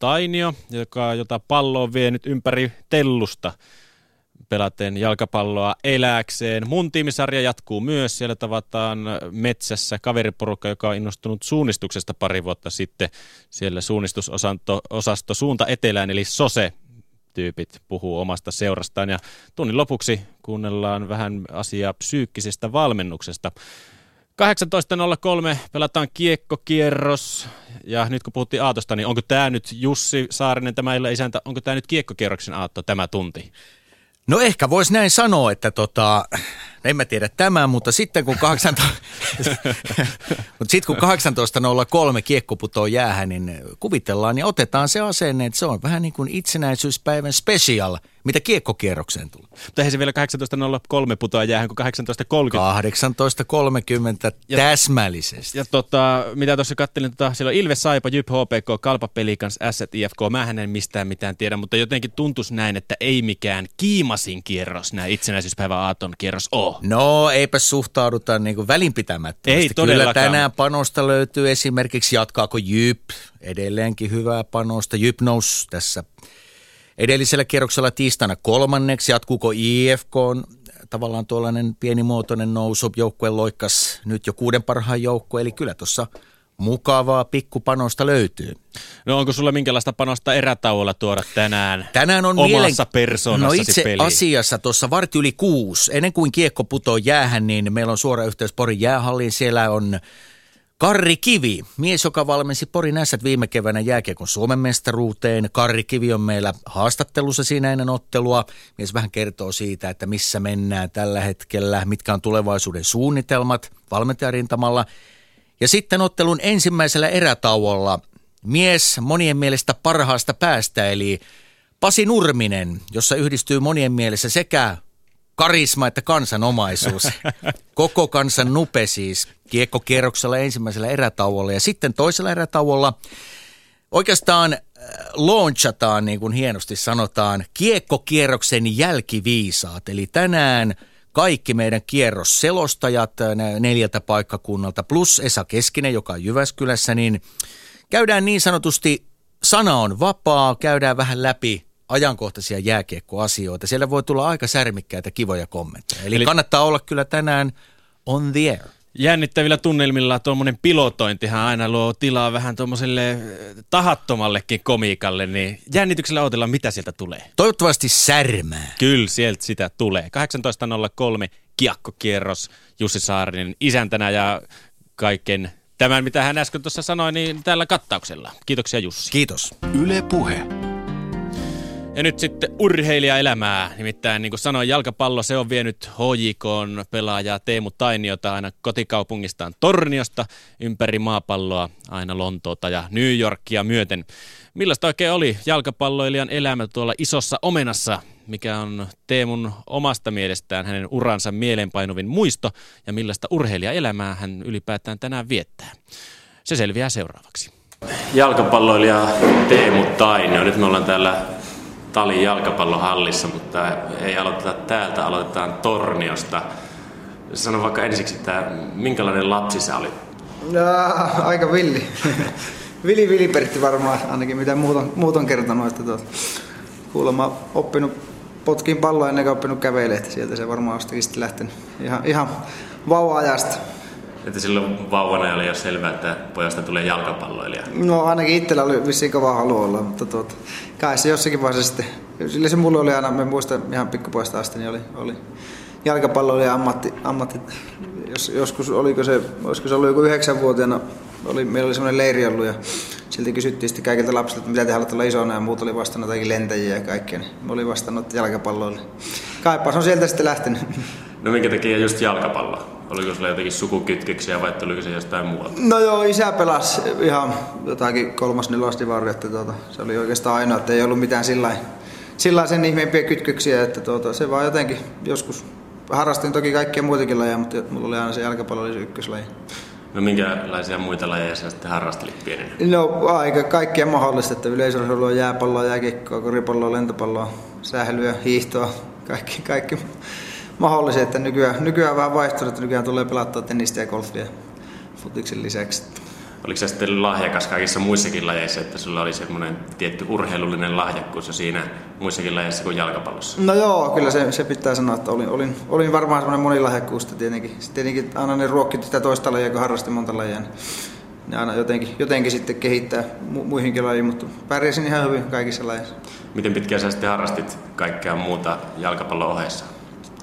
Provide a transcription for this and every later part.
Tainio, joka, jota pallo on vienyt ympäri tellusta pelaten jalkapalloa eläkseen. Mun tiimisarja jatkuu myös. Siellä tavataan metsässä kaveriporukka, joka on innostunut suunnistuksesta pari vuotta sitten. Siellä suunnistusosasto suunta etelään, eli SOSE tyypit puhuu omasta seurastaan. Ja tunnin lopuksi kuunnellaan vähän asiaa psyykkisestä valmennuksesta. 18.03 pelataan kiekkokierros. Ja nyt kun puhuttiin Aatosta, niin onko tämä nyt Jussi Saarinen, tämä illan isäntä, onko tämä nyt kiekkokierroksen Aatto tämä tunti? No ehkä voisi näin sanoa, että tota, en mä tiedä tämän, mutta sitten kun 18, mutta sitten kun 18.03 kiekko putoo jäähän, niin kuvitellaan ja otetaan se asenne, että se on vähän niin kuin itsenäisyyspäivän special – mitä kiekkokierrokseen tulee. Mutta eihän se vielä 18.03 putoa jäähän kuin 18.30. 18.30 ja, täsmällisesti. Ja tota, mitä tuossa kattelin, tota, siellä on Ilves Saipa, Jyp HPK, Kalpa Pelikans, Asset IFK. Mä en mistään mitään tiedä, mutta jotenkin tuntuisi näin, että ei mikään kiimasin kierros, nämä itsenäisyyspäivän aaton kierros oo. No eipä suhtauduta niin kuin välinpitämättömästi. Ei todellakaan. Kyllä tänään panosta löytyy esimerkiksi, jatkaako Jyp, edelleenkin hyvää panosta. Jyp nousi tässä Edellisellä kierroksella tiistaina kolmanneksi, jatkuuko IFK on tavallaan tuollainen pienimuotoinen nousu, joukkue loikkas nyt jo kuuden parhaan joukko, eli kyllä tuossa mukavaa pikkupanosta löytyy. No onko sulla minkälaista panosta erätauolla tuoda tänään Tänään on omassa mielen... persoonassa No itse peli? asiassa tuossa varti yli kuusi, ennen kuin kiekko putoo jäähän, niin meillä on suora yhteys Porin jäähalliin. Siellä on Karri Kivi, mies, joka valmensi Porin ässät viime keväänä jääkiekon Suomen mestaruuteen. Karri Kivi on meillä haastattelussa siinä ennen ottelua. Mies vähän kertoo siitä, että missä mennään tällä hetkellä, mitkä on tulevaisuuden suunnitelmat valmentajarintamalla. Ja sitten ottelun ensimmäisellä erätauolla mies monien mielestä parhaasta päästä, eli Pasi Nurminen, jossa yhdistyy monien mielessä sekä karisma että kansanomaisuus. Koko kansan nupe siis kiekkokierroksella ensimmäisellä erätauolla ja sitten toisella erätauolla oikeastaan äh, launchataan, niin kuin hienosti sanotaan, kiekkokierroksen jälkiviisaat. Eli tänään kaikki meidän kierrosselostajat äh, neljältä paikkakunnalta plus Esa Keskinen, joka on Jyväskylässä, niin käydään niin sanotusti, sana on vapaa, käydään vähän läpi ajankohtaisia jääkiekkoasioita. Siellä voi tulla aika särmikkäitä kivoja kommentteja. Eli, Eli kannattaa olla kyllä tänään on the air. Jännittävillä tunnelmilla tuommoinen pilotointihan aina luo tilaa vähän tuommoiselle tahattomallekin komiikalle, niin jännityksellä odotellaan, mitä sieltä tulee. Toivottavasti särmää. Kyllä, sieltä sitä tulee. 18.03 kiakkokierros Jussi Saarinen isäntänä ja kaiken tämän, mitä hän äsken tuossa sanoi, niin tällä kattauksella. Kiitoksia Jussi. Kiitos. Yle Puhe. Ja nyt sitten urheilijaelämää. Nimittäin niin kuin sanoin, jalkapallo se on vienyt HJK pelaajaa Teemu Tainiota aina kotikaupungistaan Torniosta ympäri maapalloa aina Lontoota ja New Yorkia myöten. Millaista oikein oli jalkapalloilijan elämä tuolla isossa omenassa, mikä on Teemun omasta mielestään hänen uransa mielenpainuvin muisto ja millaista urheilijaelämää hän ylipäätään tänään viettää. Se selviää seuraavaksi. Jalkapalloilija Teemu Tainio. Nyt me ollaan täällä Talin jalkapallohallissa, mutta ei aloiteta täältä, aloitetaan Torniosta. Sano vaikka ensiksi, että minkälainen lapsi sä olit? No, aika villi. Vili Vilipertti varmaan, ainakin mitä muut on, muut on kertonut, että tuot, kuulemma oppinut potkin palloa ennen kuin oppinut kävelemään, sieltä se varmaan on sitten lähtenyt ihan, ihan vauva-ajasta. Että silloin vauvana oli jo selvää, että pojasta tulee jalkapalloilija. No ainakin itsellä oli vissiin kova halu olla, mutta tuota, kai se jossakin vaiheessa sitten, sillä se mulle oli aina, me muistan ihan pikkupoista asti, niin oli, oli jalkapalloilija ammatti, ammatti jos, joskus oliko se, olisiko se ollut joku yhdeksänvuotiaana, oli, meillä oli semmoinen leiri ollut ja silti kysyttiin sitten kaikilta lapsilta, että mitä te haluatte olla isona ja muut oli vastannut jotakin lentäjiä ja kaikkea, niin me oli vastannut jalkapalloille. Kaipaus on sieltä sitten lähtenyt. No minkä takia just jalkapallo? Oliko sulla jotenkin sukukytkeksiä vai tuliko se jostain muualta? No joo, isä pelasi ihan jotakin kolmas nelosdivari, että tuota, se oli oikeastaan ainoa, että ei ollut mitään sillä sillä sen ihmeempiä kytköksiä, että tuota, se vaan jotenkin joskus harrastin toki kaikkia muitakin lajeja, mutta mulla oli aina se jalkapallo oli se ykköslaji. No minkälaisia muita lajeja sä sitten harrastelit pienenä? No aika kaikkia mahdollista, että yleisurheilua, jääpalloa, jääkiekkoa, koripalloa, lentopalloa, sählyä, hiihtoa, kaikki, kaikki mahdollisia, että nykyään, nykyään vähän vaihtunut, että nykyään tulee pelattua tennistä ja golfia futiksen lisäksi. oliko se sitten lahjakas kaikissa muissakin lajeissa, että sulla oli semmoinen tietty urheilullinen lahjakkuus jo siinä muissakin lajeissa kuin jalkapallossa? No joo, kyllä se, se pitää sanoa, että olin, olin, olin varmaan semmoinen monilahjakkuus tietenkin. Sitten tietenkin aina ne ruokkit sitä toista lajia, kun harrasti monta lajia. Niin ne aina jotenkin, jotenkin sitten kehittää mu- muihinkin lajiin, mutta pärjäsin ihan hyvin kaikissa lajeissa. Miten pitkään sä sitten harrastit kaikkea muuta jalkapallon ohessa?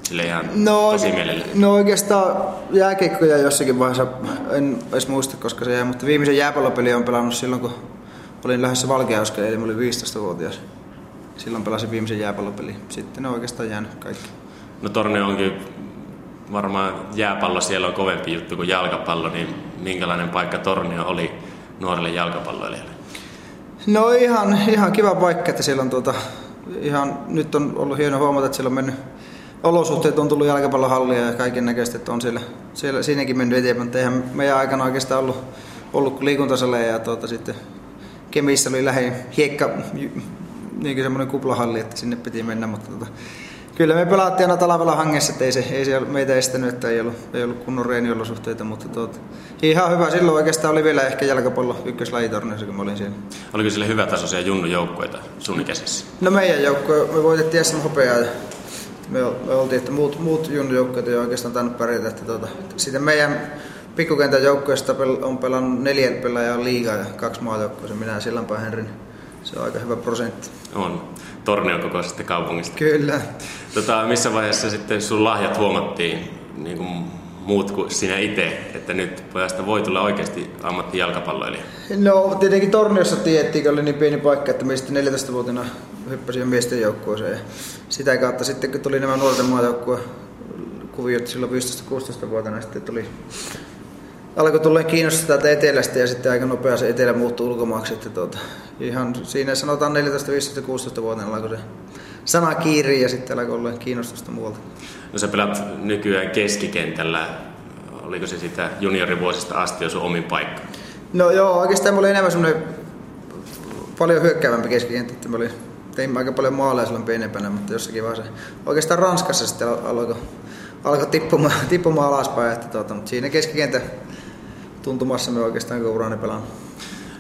Sille ihan no, tosi mielellä. No oikeastaan jääkiekkoja jossakin vaiheessa, en edes muista koska se jäi, mutta viimeisen jääpallopeli on pelannut silloin, kun olin lähdössä Valkeauskeen, eli mä olin 15-vuotias. Silloin pelasin viimeisen jääpallopeli. Sitten ne on oikeastaan jäänyt kaikki. No Tornio onkin varmaan jääpallo siellä on kovempi juttu kuin jalkapallo, niin minkälainen paikka Tornio oli nuorille jalkapalloilijoille? No ihan, ihan kiva paikka, että siellä on tuota, ihan, nyt on ollut hieno huomata, että siellä on mennyt olosuhteet on tullut jalkapallohallia ja kaiken näköistä, että on siellä, siellä siinäkin mennyt eteenpäin, mutta eihän meidän aikana oikeastaan ollut, ollut liikuntasaleja ja tuota, sitten Kemissä oli lähin hiekka, niin semmoinen kuplahalli, että sinne piti mennä, mutta tuota, kyllä me pelattiin aina talvella hangessa, että ei se, ei se meitä estänyt, että ei ollut, ei ollut kunnon reeniolosuhteita, mutta tuota, ihan hyvä. Silloin oikeastaan oli vielä ehkä jalkapallo ykköslajitorneissa, kun mä olin siellä. Oliko sille hyvä tasoisia junnujoukkueita sun ikäisissä? No meidän joukkue, me voitettiin SM Hopeaa ja me, me oltiin, että muut, muut junnujoukkueet ei oikeastaan tainnut pärjätä. Että tuota, siitä meidän pikkukentän joukkueesta on pelannut neljä pelaajaa liigaa ja kaksi maajoukkoa, minä Sillanpää Henrin. Se on aika hyvä prosentti. On. Tornion kokoisesta kaupungista. Kyllä. Tota, missä vaiheessa sitten sun lahjat huomattiin niin kuin muut kuin sinä itse, että nyt pojasta voi tulla oikeasti ammattijalkapalloilija? No tietenkin Torniossa tiedettiin, kun oli niin pieni paikka, että me sitten 14-vuotiaana hyppäsin miesten joukkueeseen. Ja sitä kautta sitten kun tuli nämä nuorten maajoukkueen kuviot silloin 15-16-vuotiaana, sitten tuli alkoi tulla kiinnostaa täältä etelästä ja sitten aika nopeasti se etelä muuttui ulkomaaksi. Että tuota, ihan siinä sanotaan 14, 15, 16 vuotta alkoi se sana kiiri ja sitten alkoi olla kiinnostusta muualta. No sä pelat nykyään keskikentällä. Oliko se sitä juniorivuosista asti jo sun omin paikka? No joo, oikeastaan mulla oli enemmän semmoinen paljon hyökkäävämpi keskikenttä. Että mä olin, tein aika paljon maaleja silloin pienempänä, mutta jossakin vaiheessa. Oikeastaan Ranskassa sitten alkoi alkoi tippumaan, tippumaan alaspäin. Että tuota, mutta siinä keskikenttä tuntumassa me oikeastaan urani pelannut.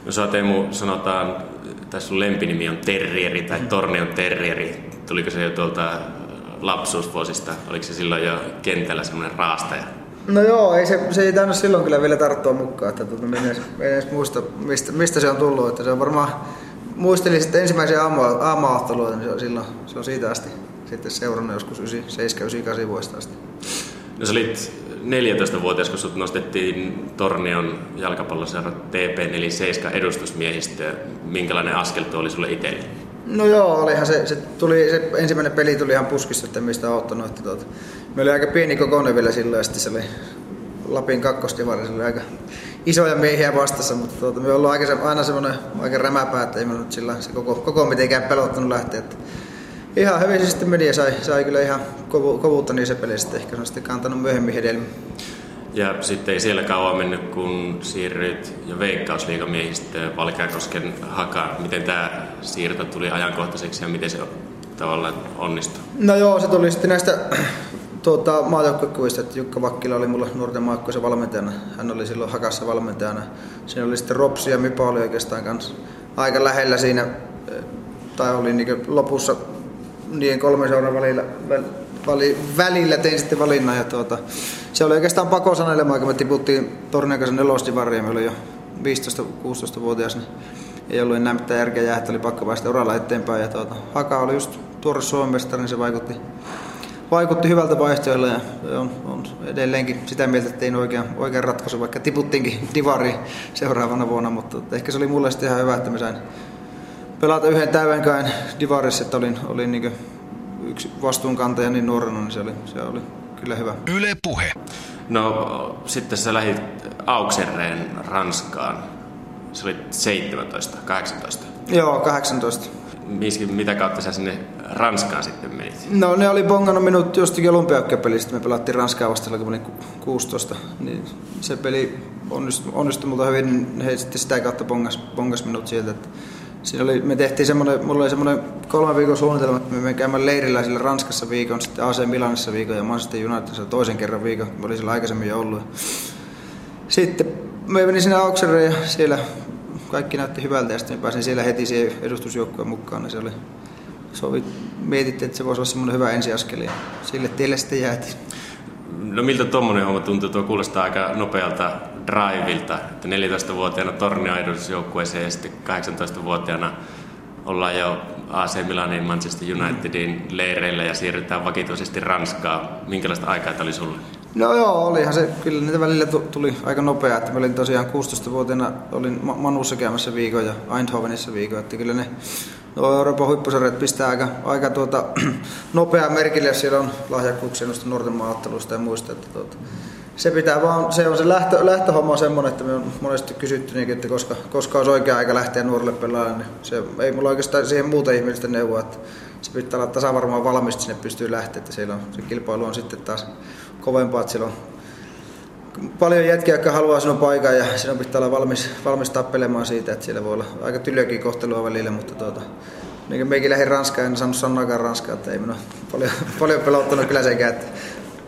No sä Teemu, sanotaan, tai sun lempinimi on Terrieri tai Tornion Terrieri. Tuliko se jo tuolta lapsuusvuosista? Oliko se silloin jo kentällä semmoinen raastaja? No joo, ei se, se ei tainnut silloin kyllä vielä tarttua mukaan. Että tuota, en, edes, en edes muista, mistä, mistä, se on tullut. Että se on varmaan, muistelin sitten ensimmäisiä aamuahteluita, niin se on, silloin, se on siitä asti sitten seurannut joskus 7-9-8 vuodesta asti. No sä olit 14-vuotias, kun sut nostettiin Tornion jalkapalloseura TP47 edustusmiehistä. Minkälainen askel tuo oli sulle itselle? No joo, olihan se, se, tuli, se ensimmäinen peli tuli ihan puskissa, että mistä on auttanut. Että tuota, me oli aika pieni kokoinen vielä silloin ja sitten se oli Lapin kakkostivari, se oli aika isoja miehiä vastassa, mutta tuota, me ollaan aika, aina semmoinen aika rämäpää, että ei me nyt sillä se koko, koko mitenkään pelottanut lähteä. Että ihan hyvin se sitten meni ja sai, sai kyllä ihan kovu, kovuutta niissä peleissä, ehkä se on sitten kantanut myöhemmin hedelmiä. Ja sitten ei siellä kauan mennyt, kun siirryit jo veikkausliigamiehistöön Valkeakosken hakaan. Miten tämä siirto tuli ajankohtaiseksi ja miten se tavallaan onnistui? No joo, se tuli sitten näistä tuota, maajoukkuekuvista, että Jukka Vakkila oli mulle nuorten maajoukkueessa valmentajana. Hän oli silloin hakassa valmentajana. Siinä oli sitten Ropsi ja Mipa oli oikeastaan kanssa aika lähellä siinä, tai oli niin lopussa niiden kolmen seuran välillä, väli, välillä tein sitten valinnan. Ja tuota, se oli oikeastaan pakosanelema, kun me tiputtiin Torniakasen nelosdivarriin. Me oli jo 15-16-vuotias, niin ei ollut enää mitään järkeä jää, että oli pakko päästä uralla eteenpäin. Ja tuota, Haka oli just tuore Suomesta, niin se vaikutti, vaikutti hyvältä vaihtoehdolle ja on, on, edelleenkin sitä mieltä, että tein oikean, oikean ratkaisu, vaikka tiputtiinkin divari seuraavana vuonna, mutta ehkä se oli mulle sitten ihan hyvä, että mä sain pelata yhden täydenkäin divarissa, että olin, olin niin yksi vastuunkantaja niin nuorena, niin se oli, se oli kyllä hyvä. Yle Puhe. No sitten sä lähdit Auxerreen Ranskaan. Se oli 17, 18. Joo, 18. Mitä kautta sä sinne Ranskaan sitten menit? No ne oli bongannut minut jostakin olympiakkapelistä. Me pelattiin Ranskaa vastalla, kun olin 16. Niin se peli onnistui, onnistui multa hyvin, niin he sitten sitä kautta bongas, bongas minut sieltä. Että Siinä oli, me tehtiin semmoinen, mulla oli semmoinen kolme viikon suunnitelma, että me menen käymään leirillä sillä Ranskassa viikon, sitten AC Milanissa viikon ja Manchester Unitedissa toisen kerran viikon. Mä olin siellä aikaisemmin jo ollut. Sitten me menin sinne Auxereen ja siellä kaikki näytti hyvältä ja sitten pääsin siellä heti siihen edustusjoukkueen mukaan. Niin se oli, sovi, mietittiin, että se voisi olla semmoinen hyvä ensiaskel ja sille tielle sitten jäätiin. No miltä tuommoinen homma tuntuu? Tuo kuulostaa aika nopealta drivilta, että 14-vuotiaana Tornio edustusjoukkueeseen ja sitten 18-vuotiaana ollaan jo AC Milanin Manchester Unitedin leireillä ja siirrytään vakituisesti Ranskaan. Minkälaista aikaa tämä oli sulle? No joo, olihan se, kyllä niitä välillä tuli aika nopea, että mä olin tosiaan 16-vuotiaana, olin Manussa käymässä viikon ja Eindhovenissa viikon, että kyllä ne no, Euroopan huippusarjat pistää aika, aika tuota, nopeaa merkille, siellä on lahjakkuuksia noista nuorten maaotteluista ja muista, että tuota, se pitää vaan, se on se lähtö, lähtöhomma semmoinen, että me on monesti kysytty, että koska, koska olisi oikea aika lähteä nuorelle pelaajalle, niin se, ei mulla oikeastaan siihen muuta ihmistä neuvoa, että se pitää olla tasavarmaan valmista, sinne pystyy lähteä, että siellä on, se kilpailu on sitten taas kovempaa, että on paljon jätkiä, jotka haluaa sinun paikan ja sinun pitää olla valmis, valmis tappelemaan siitä, että siellä voi olla aika tylyäkin kohtelua välillä, mutta tuota, niin meikin lähdin Ranskaan, en saanut sanoakaan Ranskaa, että ei minua paljon, paljon pelottanut kyllä sekään, että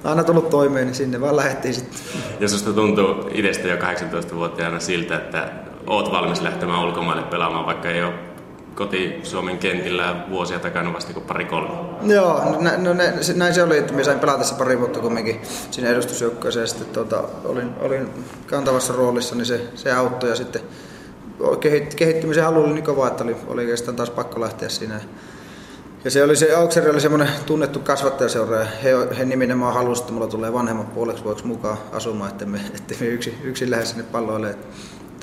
aina tullut toimeen, niin sinne vaan lähdettiin sitten. Ja susta tuntuu itsestä jo 18-vuotiaana siltä, että oot valmis lähtemään ulkomaille pelaamaan, vaikka ei ole koti Suomen kentillä vuosia takana vasta kuin pari kolme. Joo, no, no ne, näin se oli, että minä sain pelata se pari vuotta kumminkin siinä edustusjoukkoissa ja sitten tuota, olin, olin kantavassa roolissa, niin se, se auttoi ja sitten kehittymisen halu oli niin kova, että oli, oli oikeastaan taas pakko lähteä siinä. Ja se oli se, Aukseri oli semmoinen tunnettu kasvattajaseura ja he, he nimenomaan halusivat, että mulla tulee vanhemmat puoleksi vuoksi mukaan asumaan, että me, että me yksin, yksin lähde sinne palloille. Että,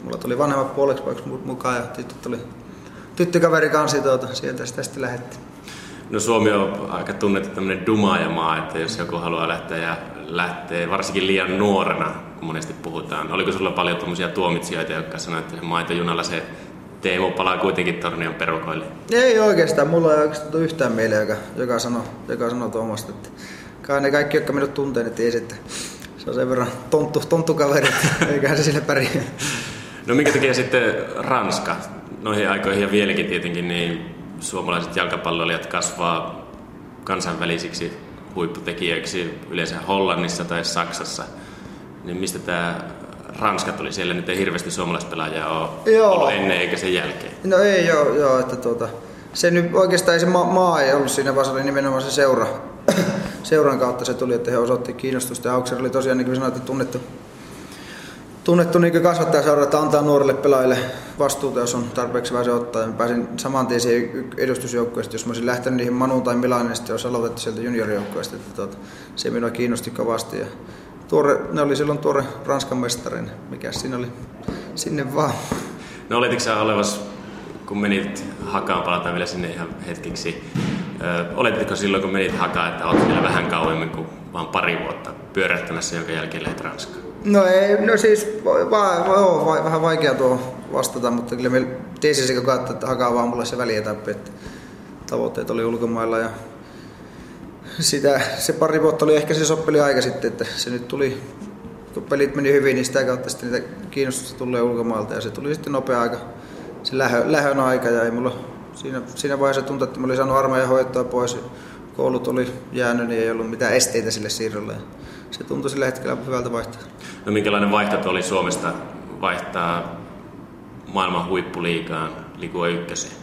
mulla tuli vanhemmat puoleksi vuoksi mukaan ja tyttö tuli tyttökaveri kanssa tuota, sieltä sitä sitten lähettiin. No Suomi on aika tunnettu tämmöinen dumaajamaa, että jos joku haluaa lähteä ja lähtee varsinkin liian nuorena, kun monesti puhutaan. Oliko sulla paljon tuommoisia tuomitsijoita, jotka sanoivat, että maitojunalla se Teemu palaa kuitenkin tornion perukoille? Ei oikeastaan, mulla ei oikeastaan tule yhtään mieleen, joka, joka sanoo, joka sanoo tuommoista. Että kai ne kaikki, jotka minut tuntee, ne tiesi, että se on sen verran tonttu, tonttu kaveri, eiköhän se sille pärjää. No minkä takia sitten Ranska? Noihin aikoihin ja vieläkin tietenkin, niin suomalaiset jalkapalloilijat kasvaa kansainvälisiksi huipputekijöiksi yleensä Hollannissa tai Saksassa. Niin mistä tämä Ranska tuli? Siellä nyt ei hirveästi suomalaispelaajia ole joo. ollut ennen eikä sen jälkeen. No ei joo, joo että tuota, se nyt oikeastaan ei se maa, maa ei ollut siinä, vaan se oli nimenomaan se seura. Seuran kautta se tuli, että he osoitti kiinnostusta. Ja Auxer oli tosiaan, niin kuin sanoit, tunnettu tunnettu niin kasvattajaseura, että antaa nuorille pelaajille vastuuta, jos on tarpeeksi vähän se ottaa. Ja pääsin saman tien siihen edustusjoukkoista, jos mä olisin lähtenyt niihin Manu tai Milanin, niin olisi aloitettu sieltä juniorijoukkoista. Että tuota, se minua kiinnosti kovasti. Ja tuore, ne oli silloin tuore Ranskan mestarin, mikä siinä oli sinne vaan. No olitko sä olevas, kun menit Hakaan, palataan vielä sinne ihan hetkiksi. Ö, oletitko silloin, kun menit Hakaan, että olet vielä vähän kauemmin kuin vain pari vuotta pyörähtämässä, jonka jälkeen lähdet Ranskaan? No ei, no siis va, va, va, vähän vaikea tuo vastata, mutta kyllä me tiesi sekä katsoa, että hakaa vaan mulle se välietappi, että tavoitteet oli ulkomailla ja sitä, se pari vuotta oli ehkä se soppeli aika sitten, että se nyt tuli, kun pelit meni hyvin, niin sitä kautta sitten niitä kiinnostusta tulee ulkomailta ja se tuli sitten nopea aika, se lähö, lähön aika ja ei mulla siinä, siinä vaiheessa tuntui, että mä olin saanut armeijan hoitoa pois, koulut oli jäänyt, niin ei ollut mitään esteitä sille siirrolle se tuntui sillä hetkellä hyvältä vaihtaa. No minkälainen vaihto oli Suomesta vaihtaa maailman huippuliikaan Ligue ykköseen?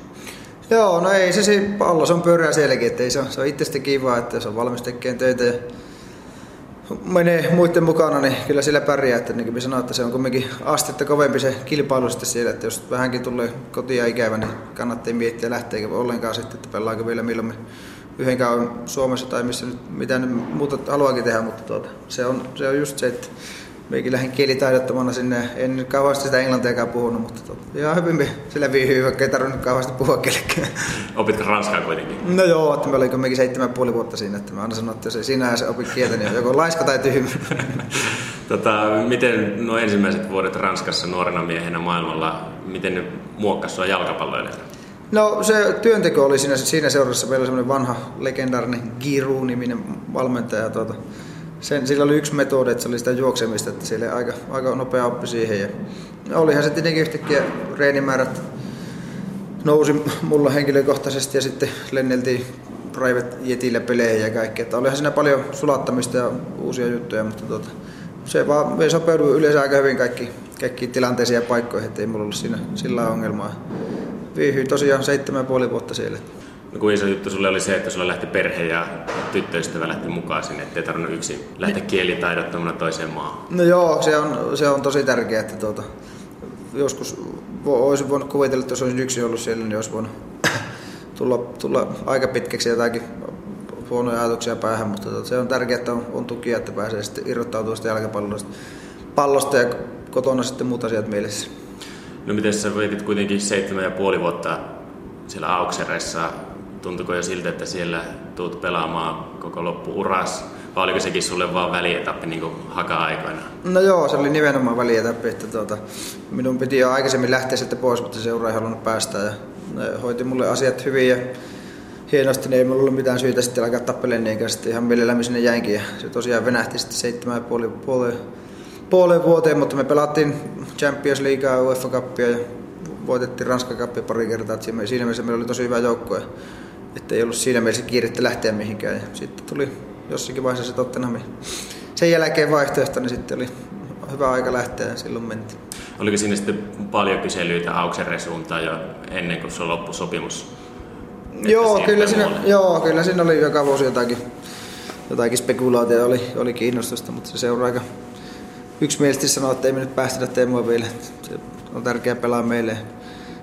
Joo, no ei se siinä pallo, se on pyöreä sielläkin, että ei se, se on itsestä kiva, että se on valmis tekemään töitä ja menee muiden mukana, niin kyllä sillä pärjää. Että niin kuin sanoin, että se on kuitenkin astetta kovempi se kilpailu sitten siellä, että jos vähänkin tulee kotia ikävä, niin kannattaa miettiä lähteekö ollenkaan sitten, että pelaako vielä milloin me yhdenkään Suomessa tai missä nyt mitä nyt muuta haluakin tehdä, mutta tuota, se, on, se on just se, että meikin lähdin kielitaidottomana sinne. En nyt kauheasti sitä englantiakaan puhunut, mutta tuota, ihan hyvin sillä viihyy, vaikka ei tarvinnut kauheasti puhua kellekään. Opitko ranskaa kuitenkin? No joo, että me olin meikin seitsemän puoli vuotta siinä, että mä aina sanoin, että jos ei sinä se opit kieltä, niin joko laiska tai tyhmä. tota, miten nuo ensimmäiset vuodet Ranskassa nuorena miehenä maailmalla, miten ne muokkasi sua jalkapalloilijana? No se työnteko oli siinä, siinä seurassa. Meillä oli semmoinen vanha legendaarinen Giru-niminen valmentaja. Tuota, sen, sillä oli yksi metodi, että se oli sitä juoksemista, että siellä aika, aika nopea oppi siihen. Ja olihan se tietenkin yhtäkkiä reenimäärät nousi mulla henkilökohtaisesti ja sitten lenneltiin private jetillä peleihin ja kaikki. Että olihan siinä paljon sulattamista ja uusia juttuja, mutta tuota, se vaan me sopeudui yleensä aika hyvin kaikki, kaikkiin tilanteisiin ja paikkoihin, että ei mulla ollut siinä sillä ongelmaa. Viihyin tosiaan seitsemän ja puoli vuotta siellä. No kuin iso juttu sulle oli se, että sulla lähti perhe ja tyttöystävä lähti mukaan sinne, ettei tarvinnut yksin lähteä kielitaidottomana toiseen maahan. No joo, se on, se on tosi tärkeää, että tuota, joskus olisin voinut kuvitella, että jos olisin yksin ollut siellä, niin olisi voinut tulla, tulla aika pitkäksi jotakin huonoja ajatuksia päähän, mutta tuota, se on tärkeää, että on, on tukia, että pääsee sitten irrottautumaan sitä jalkapallosta pallosta ja kotona sitten muut asiat mielessä. No miten sä vietit kuitenkin seitsemän ja puoli vuotta siellä Auksereissa tuntuiko jo siltä, että siellä tuut pelaamaan koko loppuuras, vai oliko sekin sulle vaan välietappi niin haka-aikoina? No joo, se oli nimenomaan välietappi, että tuota, minun piti jo aikaisemmin lähteä sitten pois, mutta seura ei halunnut päästä ja ne hoiti mulle asiat hyvin ja hienosti, niin ei mulla ollut mitään syytä sitten alkaa tappelemaan niin sitten ihan mielellämme sinne jäinkin ja se tosiaan venähti sitten seitsemän ja puoli, puoli, puoleen vuoteen, mutta me pelattiin Champions Leaguea, UEFA Cupia ja voitettiin Ranska Cupia pari kertaa, että siinä mielessä meillä oli tosi hyvä joukko että ei ollut siinä mielessä kiirettä lähteä mihinkään. Ja sitten tuli jossakin vaiheessa se Tottenham. Sen jälkeen vaihtoehto, niin sitten oli hyvä aika lähteä ja silloin mentiin. Oliko siinä sitten paljon kyselyitä Aukseren suuntaan jo ennen kuin se loppui sopimus? Joo kyllä, siinä, joo, kyllä siinä oli joka vuosi jotakin, jotakin spekulaatio oli, oli kiinnostusta, mutta se seuraa aika yksimielisesti sanoi, että ei me nyt päästetä Teemua vielä. Se on tärkeää pelaa meille.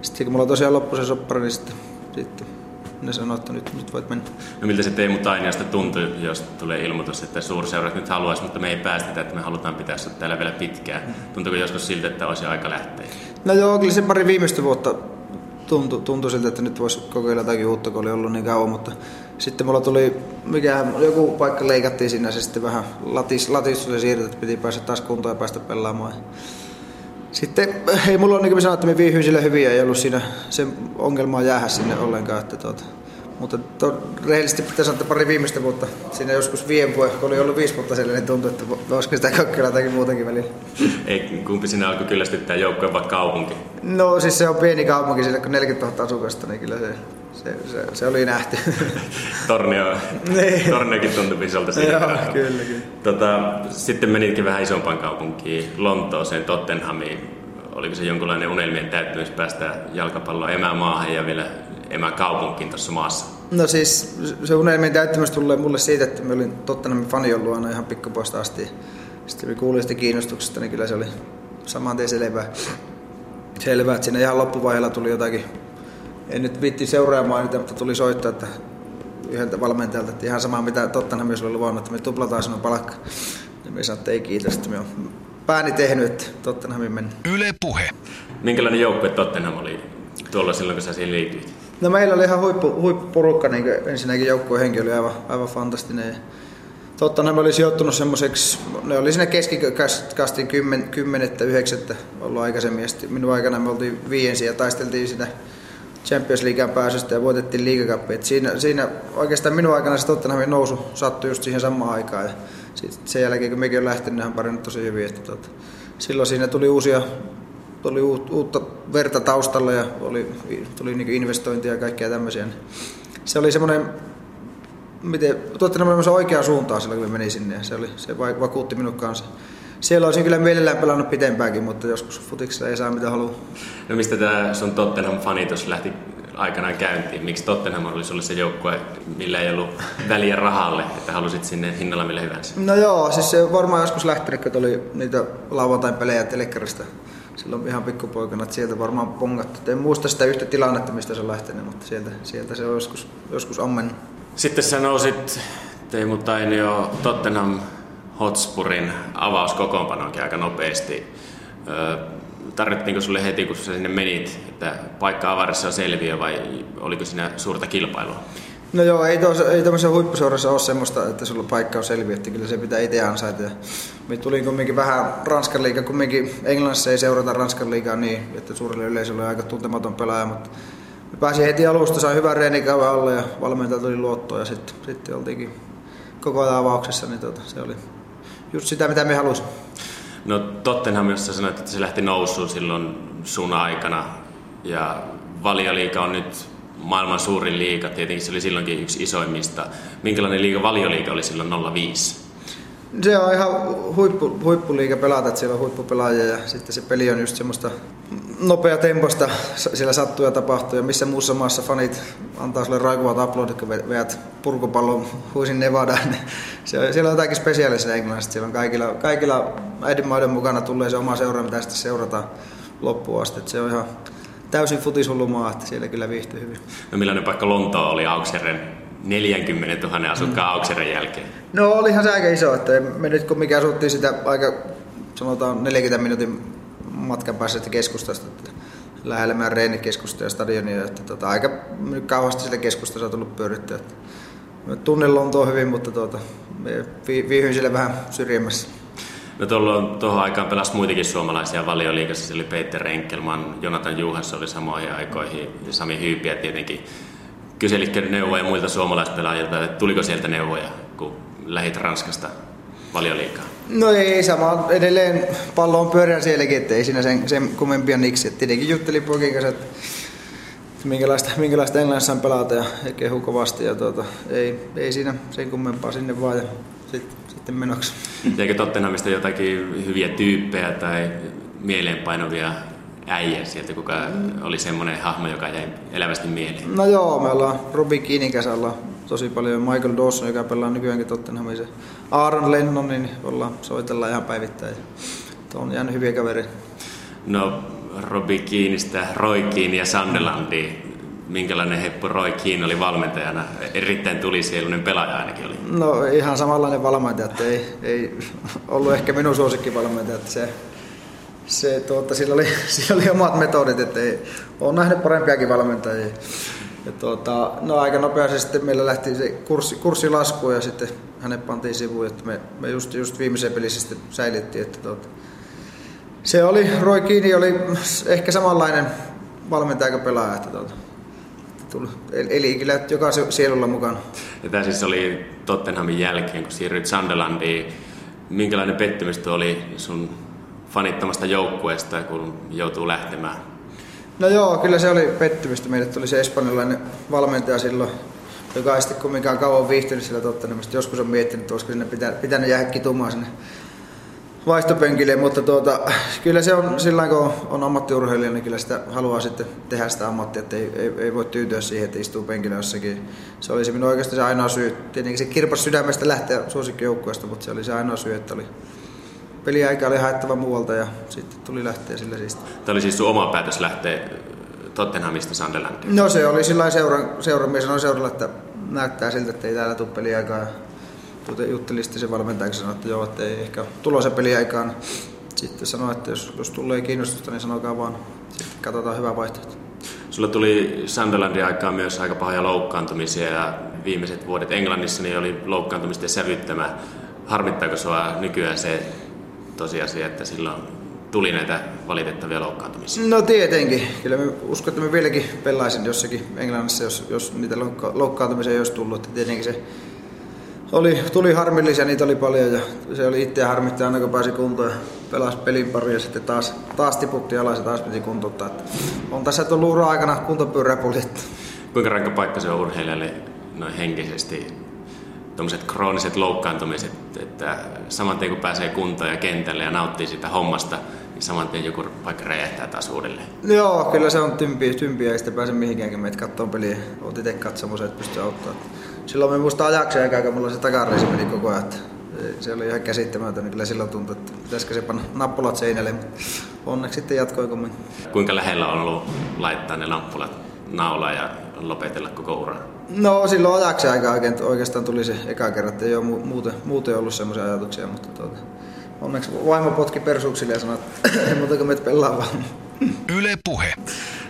Sitten kun mulla tosiaan loppui se soppari, niin sitten, sitten ne sanoo, että nyt, nyt voit mennä. No miltä se Teemu Tainiosta tuntui, jos tulee ilmoitus, että suurseurat nyt haluaisi, mutta me ei päästetä, että me halutaan pitää sinut täällä vielä pitkään. Tuntuuko joskus siltä, että olisi aika lähteä? No joo, kyllä se pari viimeistä vuotta tuntui, tuntui siltä, että nyt voisi kokeilla jotakin uutta, kun oli ollut niin kauan, mutta sitten mulla tuli, mikä, joku paikka leikattiin sinne, se sitten vähän latis, latis se siirtyi, että piti päästä taas kuntoon ja päästä pelaamaan. Sitten ei mulla ole, niin kuin sanoin, että me viihdyin sille hyvin ja ei ollut siinä se ongelmaa jäädä sinne ollenkaan. Että tuota, mutta to, rehellisesti pitää sanoa, että pari viimeistä vuotta, siinä joskus viime vuotta, kun oli ollut viisi vuotta siellä, niin tuntui, että olisiko sitä kokeilla jotakin muutenkin välillä. Ei, kumpi sinä alkoi kyllästyttää joukkojen vai kaupunki? No siis se on pieni kaupunki, siellä kun 40 000 asukasta, niin kyllä se, se, se, se oli nähty. Tornio, niin. Torniokin tuntui isolta siinä. Joo, kyllä, kyllä. Tota, sitten menitkin vähän isompaan kaupunkiin, Lontooseen, Tottenhamiin. Oliko se jonkunlainen unelmien täyttymys päästä jalkapalloa emämaahan ja vielä emäkaupunkiin tuossa maassa? No siis se unelmien täyttymys tulee mulle siitä, että mä olin Tottenhamin fani ollut aina ihan pikkupoista asti. Sitten kun kuulin sitä kiinnostuksesta, niin kyllä se oli saman tien selvää. Selvää, että siinä ihan loppuvaiheella tuli jotakin en nyt viitti seuraamaan niitä, mutta tuli soittaa, että yhdeltä valmentajalta, että ihan sama mitä Tottenhamissa oli luvannut, että me tuplataan sinun palkka. Ja me sanoimme, että ei kiitos, että me on pääni tehnyt, että Tottenhamin mennä. Yle Puhe. Minkälainen joukkue Tottenham oli tuolla silloin, kun sä siihen liityit? No meillä oli ihan huippu, huippuporukka, niin ensinnäkin joukkueen henki oli aivan, aivan fantastinen. Tottenham oli sijoittunut semmoiseksi, ne oli siinä keskikastin 10, 10 9 ollut aikaisemmin. Ja minun aikana me oltiin viiensi ja taisteltiin sitä Champions Leaguean pääsystä ja voitettiin liigakappi. Siinä, siinä oikeastaan minun aikana se Tottenhamin nousu sattui just siihen samaan aikaan. Ja sit sen jälkeen, kun mekin on lähtenyt, ne on pärjännyt tosi hyvin. Että tota, silloin siinä tuli uusia tuli uutta verta taustalla ja oli, tuli niin investointia ja kaikkea tämmöisiä. Se oli semmoinen, miten, Tottenham se oikea suuntaan silloin, kun me meni sinne ja se, oli, se vakuutti minun kanssa. Siellä olisin kyllä mielellään pelannut pitempäänkin, mutta joskus futiksessa ei saa mitä haluaa. No mistä tämä sun Tottenham-fanitus lähti aikanaan käyntiin? Miksi Tottenham oli sulle se joukkue, millä ei ollut väliä rahalle, että halusit sinne hinnalla millä hyvänsä? No joo, siis se varmaan joskus lähtenyt, kun oli niitä lauantain pelejä telekkarista silloin ihan pikkupoikana, että sieltä varmaan pongattu. En muista sitä yhtä tilannetta, mistä se on lähtenyt, mutta sieltä, sieltä se on joskus, joskus ammenut. Sitten sä nousit Teemu Tainio Tottenham Hotspurin avauskokoonpanoonkin aika nopeasti. Tarvittiinko sulle heti, kun sä sinne menit, että paikka avarissa on selviö vai oliko siinä suurta kilpailua? No joo, ei, tos, ei tämmöisessä huippuseurassa ole semmoista, että sulla paikka on selviö, että kyllä se pitää itse ansaita. Me tuli kumminkin vähän Ranskan liiga, kumminkin Englannissa ei seurata Ranskan liigaa niin, että suurelle yleisölle on aika tuntematon pelaaja, mutta me pääsin heti alusta, sain hyvän reenikauden alle ja valmentaja tuli luottoa ja sitten, sitten oltiinkin koko ajan avauksessa, niin tota, se oli just sitä, mitä me halusimme. No Tottenham, jos sä sanoit, että se lähti nousuun silloin sun aikana ja valioliika on nyt maailman suurin liiga, tietenkin se oli silloinkin yksi isoimmista. Minkälainen liiga valioliiga oli silloin 05? Se on ihan huippu, huippuliiga pelata, että siellä on huippupelaajia ja sitten se peli on just semmoista nopea temposta, siellä sattuu ja tapahtuu ja missä muussa maassa fanit antaa sulle raikuvat uploadit, kun veät purkupallon huisin Nevadaan. Niin se on, siellä on jotakin spesiaalista englannista, siellä on kaikilla, kaikilla äidinmaiden mukana tulee se oma seura, mitä sitten seurataan loppuun asti. Että se on ihan täysin futishullumaa, että siellä kyllä viihtyy hyvin. No millainen paikka Lontoa oli Aukseren 40 000 asukkaan mm. Aukseren jälkeen? No olihan se aika iso, että me nyt kun mikä asuttiin sitä aika sanotaan 40 minuutin matkan päässä keskustasta, että lähellä meidän reenikeskusta ja stadionia, että tota, aika kauheasti sille keskustassa on tullut pyörittyä. Tunnen Lontoon hyvin, mutta tuota, vi, viihyin sille vähän syrjemmässä. No tuolloin tuohon aikaan pelasi muitakin suomalaisia valioliikassa. Se oli Peter Enkelman, Jonathan Juhas oli samoihin aikoihin ja Sami Hyypiä tietenkin. Kyselitkö neuvoja muilta suomalaispelaajilta, että tuliko sieltä neuvoja, kun lähit Ranskasta valioliikaa? No ei, sama edelleen pallo on pyörän sielläkin, että ei siinä sen, sen kummempia niksi. Et tietenkin juttelin poikin kanssa, että minkälaista, minkälaista Englannissa on pelata ja, ja kehu kovasti. Ja tuota, ei, ei siinä sen kummempaa sinne vaan ja sitten, sitten menoksi. Eikö Tottenhamista jotakin hyviä tyyppejä tai mieleenpainovia äijä sieltä, kuka oli semmoinen hahmo, joka jäi elävästi mieleen? No joo, me ollaan Robin Kiinin ollaan tosi paljon. Michael Dawson, joka pelaa nykyäänkin Tottenhamissa. Aaron Lennon, niin ollaan, soitellaan ihan päivittäin. Tuo on jäänyt hyviä kavereita. No, Robi Kiinistä, Roy Kiin ja Sandelandiin. Minkälainen heppu Roy Kiin oli valmentajana? Erittäin tulisieluinen pelaaja ainakin oli. No ihan samanlainen valmentaja, että ei, ei ollut ehkä minun suosikkivalmentaja. Että se, se, tuota, sillä, oli, sillä oli omat metodit, että ei, olen nähnyt parempiakin valmentajia. Ja tuota, no aika nopeasti sitten meillä lähti se kurssi, kurssi laskuun ja sitten hänet pantiin sivuun, että me, me just, just viimeisen pelissä sitten säilyttiin. Että tuota, se oli, Roy Kiini oli ehkä samanlainen valmentaja kuin pelaaja. Että tuota, tuli, eli kyllä joka sielulla mukana. Ja tämä siis oli Tottenhamin jälkeen, kun siirryit Sunderlandiin. Minkälainen pettymys oli sun fanittamasta joukkueesta, kun joutuu lähtemään? No joo, kyllä se oli pettymystä. Meille tuli se espanjalainen valmentaja silloin, joka ei sitten kumminkaan kauan viihtynyt sillä Tottenhamista. Joskus on miettinyt, että olisiko sinne pitänyt jäädä kitumaan sinne vaihtopenkille, mutta tuota, kyllä se on sillä kun on ammattiurheilija, niin kyllä sitä haluaa sitten tehdä sitä ammattia, että ei, ei, ei voi tyytyä siihen, että istuu penkillä jossakin. Se oli se minun oikeastaan se ainoa syy. Tietenkin se kirpas sydämestä lähteä suosikkijoukkueesta, mutta se oli se ainoa syy, että oli peliaika oli haettava muualta ja sitten tuli lähteä sillä siis. Tämä oli siis sun oma päätös lähteä Tottenhamista Sunderlandiin? No se oli sillä seuran, seuran mies sanoi seuralla, että näyttää siltä, että ei täällä tule peliaikaa. Juttelin sitten se valmentaja sanoi, että joo, että ei ehkä tulossa peliaikaan. Sitten sanoi, että jos, jos tulee kiinnostusta, niin sanokaa vaan. Sitten katsotaan hyvä vaihtoehto. Sulla tuli Sunderlandin aikaan myös aika pahoja loukkaantumisia ja viimeiset vuodet Englannissa niin oli loukkaantumisten sävyttämä. Harmittaako sua nykyään se tosiasia, että silloin tuli näitä valitettavia loukkaantumisia? No tietenkin. Kyllä me uskon, että me vieläkin pelaisin jossakin Englannissa, jos, jos niitä loukkaantumisia ei olisi tullut. Että tietenkin se oli, tuli harmillisia, niitä oli paljon ja se oli itseä harmittaa aina kun pääsi kuntoon ja pelasi pelin pari ja sitten taas, taas tiputti alas ja taas piti kuntouttaa. Että on tässä tullut ura aikana kuntopyörä Kuinka rankka paikka se on urheilijalle noin henkisesti tuommoiset krooniset loukkaantumiset, että saman tien kun pääsee kuntoon ja kentälle ja nauttii sitä hommasta, niin saman tien joku vaikka räjähtää taas uudelleen. Joo, kyllä se on tympiä, tympiä ei sitten pääse mihinkään, kun meitä katsoo peliä. Olet itse katsomassa, että pystyy auttamaan. Silloin me muista ajakseen aikaa, kun mulla se takareisi meni koko ajan. Se oli ihan käsittämätön, niin kyllä silloin tuntui, että pitäisikö se panna nappulat seinälle. Onneksi sitten jatkoi kun Kuinka lähellä on ollut laittaa ne nappulat naulaan ja lopetella koko ura? No silloin ajaksi aika oikeastaan tuli se eka kerran, että ei ole muuten, muuten ollut semmoisia ajatuksia, mutta tuota, onneksi vaimo potki persuuksille ja sanoi, että ei muuta kuin meitä pelaa vaan. Yle Puhe.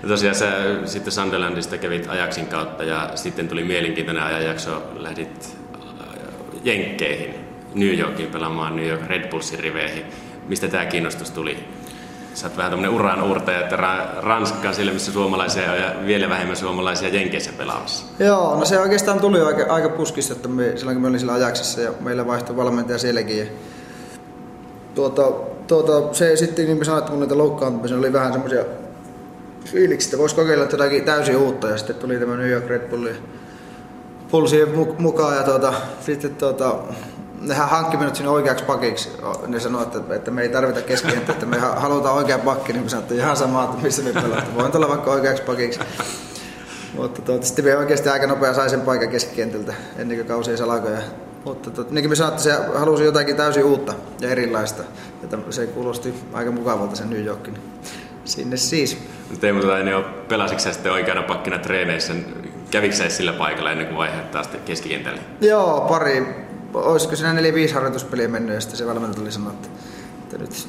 Ja tosiaan sä sitten Sunderlandista kävit ajaksin kautta ja sitten tuli mielenkiintoinen ajanjakso, lähdit äh, Jenkkeihin, New Yorkiin pelaamaan New York Red Bullsin riveihin. Mistä tämä kiinnostus tuli? Sä oot vähän tämmöinen uran uurtaja, että Ranskan silmissä suomalaisia ja vielä vähemmän suomalaisia Jenkeissä pelaamassa. Joo, no se oikeastaan tuli aika, aika puskista, että me, silloin kun me olin sillä ajaksessa ja meillä vaihtui valmentaja sielläkin. Ja, tuota, tuota, se sitten, niin kuin sanoin, että mun niitä loukkaantumisia oli vähän semmoisia fiiliksi, että voisi kokeilla jotakin täysin uutta ja sitten tuli tämä New York Red Bull, Bull siihen mukaan ja tuota, sitten tuota, nehän hankki minut sinne oikeaksi pakiksi. Ne sanoi, että, että me ei tarvita keskikenttä, että me halutaan oikea pakki, niin me sanoin, että ihan sama, että missä me pelataan. Voin tulla vaikka oikeaksi pakiksi. Mutta tuota, sitten me oikeasti aika nopea sai sen paikan keskikentältä ennen kuin kausi ei alkoi. Mutta tuota, niin kuin me sanoin, että se halusi jotakin täysin uutta ja erilaista. Että se kuulosti aika mukavalta sen New Yorkin. Sinne siis. Teemu Tainio, pelasitko sä sitten oikeana pakkina treeneissä? Kävikö sillä paikalla ennen kuin vaiheet taas keskikentälle? Joo, pari. Olisiko siinä neljä viisi harjoituspeliä mennyt ja sitten se valmentaja oli sanonut, että, että nyt,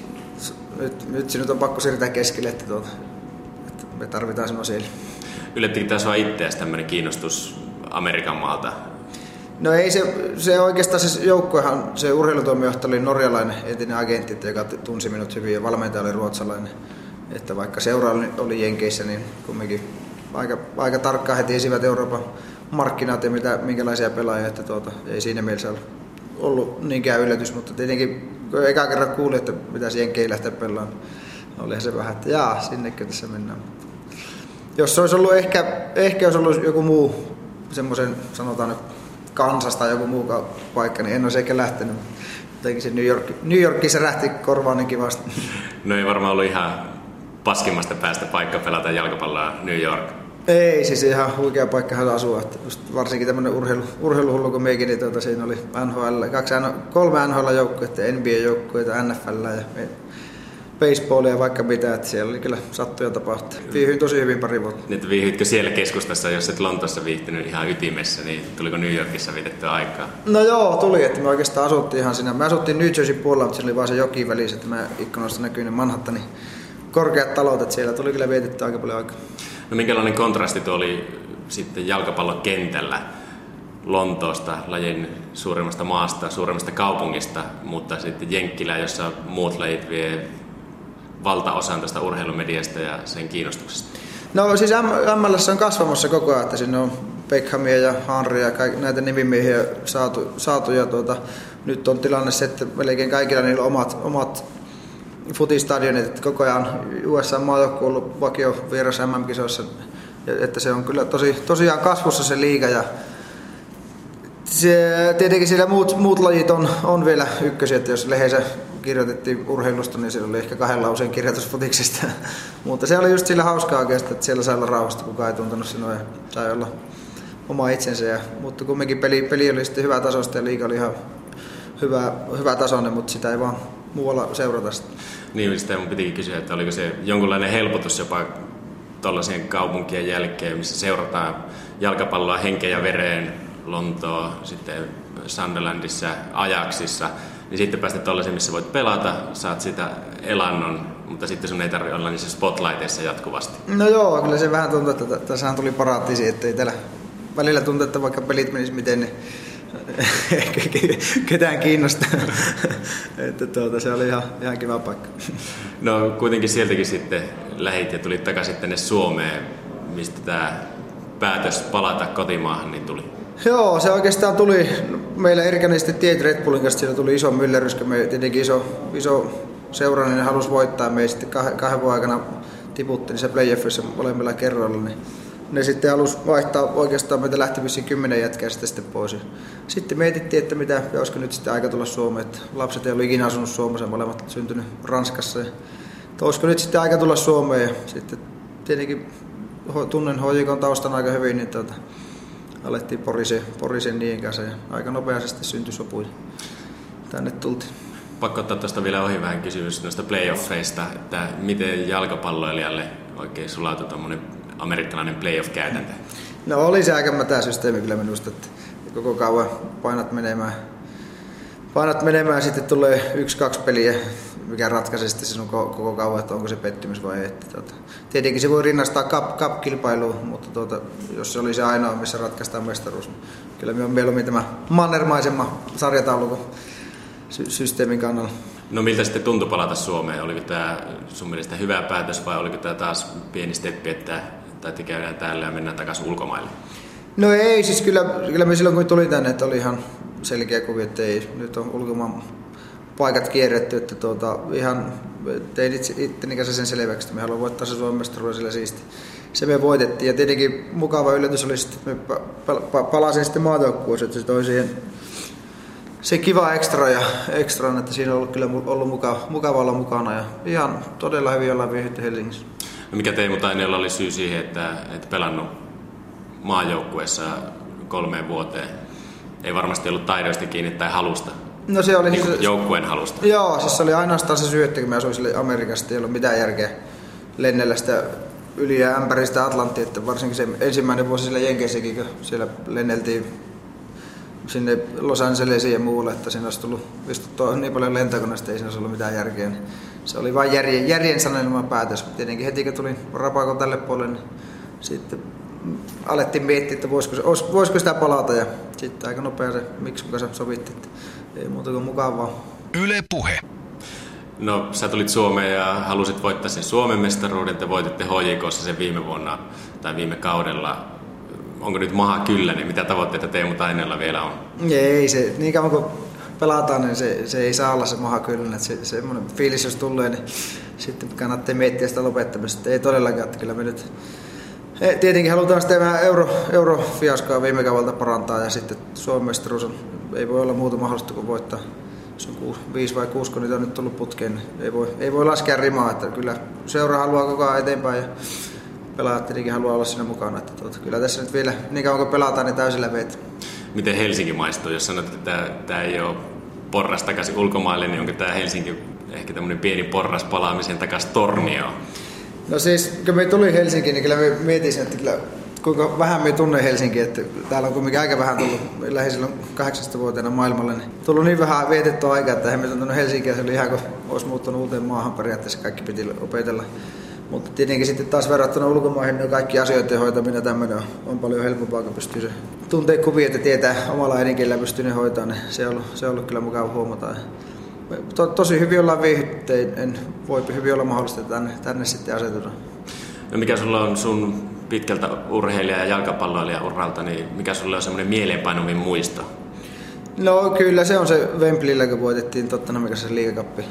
nyt, nyt sinut on pakko siirtää keskelle, että, tuota, että me tarvitaan sinua siellä. Yllättikö tässä sua itseäsi tämmöinen kiinnostus Amerikan maalta? No ei se, se oikeastaan se joukkuehan, se urheilutoimijohtaja oli norjalainen entinen agentti, joka tunsi minut hyvin ja valmentaja oli ruotsalainen. Että vaikka seura oli Jenkeissä, niin kumminkin aika, aika tarkkaan he tiesivät Euroopan markkinat ja mitä, minkälaisia pelaajia, että tuota, ei siinä mielessä ollut niinkään yllätys, mutta tietenkin kun eka kerran kuuli, että mitä Jenkei lähteä pelaamaan, oli se vähän, että jaa, sinnekö tässä mennään. Jos se olisi ollut ehkä, ehkä jos ollut joku muu semmoisen, sanotaan nyt kansasta joku muu paikka, niin en olisi ehkä lähtenyt. Jotenkin se New, York, New Yorkki se rähti korvaan niin kivasti. No ei varmaan ollut ihan paskimmasta päästä paikka pelata jalkapalloa New York. Ei, siis ihan huikea paikka hän asua. Että just varsinkin tämmöinen urheilu, urheiluhullu kuin meikin, niin tuota, siinä oli NHL, kaksi, kolme NHL-joukkuetta, NBA-joukkueita, NFL ja baseballia vaikka mitä, että siellä oli kyllä sattuja tapahtua. Viihdyin tosi hyvin pari vuotta. Nyt viihdyitkö siellä keskustassa, jos et Lontoossa viihtynyt ihan ytimessä, niin tuliko New Yorkissa vietettyä aikaa? No joo, tuli, että me oikeastaan asuttiin ihan siinä. Me asuttiin New Jersey puolella, mutta siellä oli vaan se joki välissä, että mä ikkunasta näkyy ne Manhattanin korkeat talot, että siellä tuli kyllä vietettyä aika paljon aikaa. No minkälainen kontrasti tuo oli sitten jalkapallon kentällä Lontoosta, lajin suurimmasta maasta, suurimmasta kaupungista, mutta sitten Jenkkilä, jossa muut lajit vie valtaosan tästä urheilumediasta ja sen kiinnostuksesta? No siis MLS on kasvamassa koko ajan, että sinne on Beckhamia ja Henrya ja kaik, näitä nimimiehiä saatu, saatu ja tuota, nyt on tilanne se, että melkein kaikilla niillä on omat, omat futistadionit, että koko ajan USA maajoukkue on ollut vakio vieras MM-kisoissa, että se on kyllä tosi, tosiaan kasvussa se liiga ja se, tietenkin siellä muut, muut lajit on, on vielä ykkösiä, että jos lehdessä kirjoitettiin urheilusta, niin siellä oli ehkä kahden lauseen kirjoitus futiksesta. Mutta se oli just sillä hauskaa oikeastaan, että siellä sai olla rauhasta, kukaan ei tuntunut sinua ja sai olla oma itsensä. Ja, mutta kumminkin peli, peli oli sitten hyvä tasosta ja liiga oli ihan hyvä, hyvä tasoinen, mutta sitä ei vaan muualla seurata sitä. Niin, sitä mun pitikin kysyä, että oliko se jonkunlainen helpotus jopa tuollaisien kaupunkien jälkeen, missä seurataan jalkapalloa henkeä ja vereen, Lontoa, sitten Sunderlandissa, Ajaksissa, niin sitten päästä tuollaisiin, missä voit pelata, saat sitä elannon, mutta sitten sun ei tarvitse olla niissä spotlighteissa jatkuvasti. No joo, kyllä se vähän tuntuu, että tässähän tuli paraattisi, että ei täällä välillä tuntuu, että vaikka pelit menis miten, niin ehkä ketään kiinnostaa. että tuota, se oli ihan, ihan kiva paikka. no kuitenkin sieltäkin sitten lähit ja tulit takaisin tänne Suomeen, mistä tämä päätös palata kotimaahan niin tuli? Joo, se oikeastaan tuli, meillä Erikanen sitten tiet Red Bullin kanssa, siinä tuli iso myllerrys, me tietenkin iso, iso seura, niin halusi voittaa, me sitten kahden, kahden vuoden aikana tiputtiin se playoffissa molemmilla kerroilla, niin ne sitten halusi vaihtaa oikeastaan meitä lähti vissiin kymmenen jätkää sitten, sitten pois. Sitten mietittiin, että mitä, olisiko nyt sitten aika tulla Suomeen, että lapset ei ollut ikinä asunut Suomessa, molemmat syntynyt Ranskassa. Ja, että olisiko nyt sitten aika tulla Suomeen ja sitten tietenkin tunnen HJKon taustan aika hyvin, niin tuota, alettiin porisen, porisen niiden kanssa ja aika nopeasti syntyi sopu tänne tultiin. Pakko ottaa tuosta vielä ohi vähän kysymys noista playoffeista, että miten jalkapalloilijalle oikein sulautui tuommoinen amerikkalainen playoff-käytäntö? No oli se aika mätä systeemi kyllä minusta, että koko kauan painat menemään, painat menemään sitten tulee yksi-kaksi peliä mikä ratkaisee sitten sinun koko kauan, että onko se pettymys vai ei. Tuota, tietenkin se voi rinnastaa cup, cup-kilpailuun, mutta tuota, jos se oli se ainoa, missä ratkaistaan mestaruus, niin kyllä me on mieluummin tämä mannermaisemma sarjataulukon sy- systeemin kannalla. No miltä sitten tuntui palata Suomeen? Oliko tämä sun mielestä hyvä päätös vai oliko tämä taas pieni steppi, että, että käydään täällä ja mennään takaisin ulkomaille? No ei, siis kyllä, kyllä me silloin kun tuli tänne, että oli ihan selkeä kuvio, että ei, nyt on ulkomaan paikat kierretty, että tuota, ihan tein itse, itteni kanssa sen selväksi, että me haluamme voittaa se Suomen mestaruuden sillä siisti. Se me voitettiin ja tietenkin mukava yllätys oli sitten, että me palasin sitten maajoukkueeseen, että se toi siihen, se kiva ekstra ja ekstra, että siinä on ollut kyllä ollut mukava, mukava olla mukana ja ihan todella hyvin ollaan viihdytty Helsingissä. No mikä Teemu Tainiolla oli syy siihen, että, että pelannut maajoukkueessa kolmeen vuoteen? Ei varmasti ollut taidoista kiinni tai halusta. No se oli niin siis, joukkueen halusta. Joo, siis se oli ainoastaan se syy, että kun mä asuin sille Amerikasta, ei ollut mitään järkeä lennellä sitä yli ja ämpäristä Atlantti, että varsinkin se ensimmäinen vuosi siellä Jenkeissäkin, kun siellä lenneltiin sinne Los Angelesiin ja muualle, että siinä olisi tullut istuttua niin paljon lentokoneesta, ei siinä olisi ollut mitään järkeä. Niin se oli vain järjen, järjen sanelma päätös. Tietenkin heti kun tuli rapako tälle puolelle, niin sitten alettiin miettiä, että voisiko, se, voisiko sitä palata ja sitten aika nopea se miksi mukaan se sovittiin, että ei muuta kuin mukavaa. Yle Puhe. No, sä tulit Suomeen ja halusit voittaa sen Suomen mestaruuden. Te voititte HJKssa sen viime vuonna tai viime kaudella. Onko nyt maha kyllä, niin mitä tavoitteita Teemu Tainella vielä on? Ei, se, niin kauan kuin pelataan, niin se, se ei saa olla se maha kyllä. Se, semmoinen fiilis, jos tulee, niin sitten kannattaa miettiä sitä lopettamista. Ei todellakaan, että kyllä me nyt Tietenkin halutaan sitä euro, eurofiaskaa viime kaudelta parantaa ja sitten Suomen ei voi olla muuta mahdollista kuin voittaa. Se on kuusi, viisi vai kuusi, kun niitä on nyt tullut putkeen, niin ei voi, ei voi laskea rimaa. Että kyllä seura haluaa koko ajan eteenpäin ja pelaajat tietenkin haluaa olla siinä mukana. Että tuota, kyllä tässä nyt vielä niin kauan kun pelataan, niin täysillä veet. Miten Helsinki maistuu? Jos sanot, että tämä, tämä ei ole porras takaisin ulkomaille, niin onko tämä Helsinki ehkä tämmöinen pieni porras palaamisen takaisin Tornioon? No siis, kun me tuli Helsinkiin, niin kyllä me mietin, että kyllä, kuinka vähän me tunne Helsinki, että täällä on kuitenkin aika vähän tullut, lähes silloin 18-vuotiaana maailmalle, niin tullut niin vähän vietettyä aikaa, että emme tuntunut Helsinkiä, se oli ihan kuin olisi muuttunut uuteen maahan periaatteessa, kaikki piti opetella. Mutta tietenkin sitten taas verrattuna ulkomaihin, niin kaikki asioiden hoitaminen tämmöinen on, on paljon helpompaa, kun pystyy se tuntee kuvia, että tietää omalla äidinkielellä pystyy ne hoitamaan, niin se on ollut, se on ollut kyllä mukava huomata to, tosi hyvin ollaan viihdytty, en voi hyvin olla mahdollista tänne, tänne sitten asetuta. No mikä sulla on sun pitkältä urheilija- ja jalkapalloilija uralta, niin mikä sulla on semmoinen mieleenpainuvin muisto? No kyllä se on se Wembleyllä, kun voitettiin Tottenhamin kanssa se liigakappi.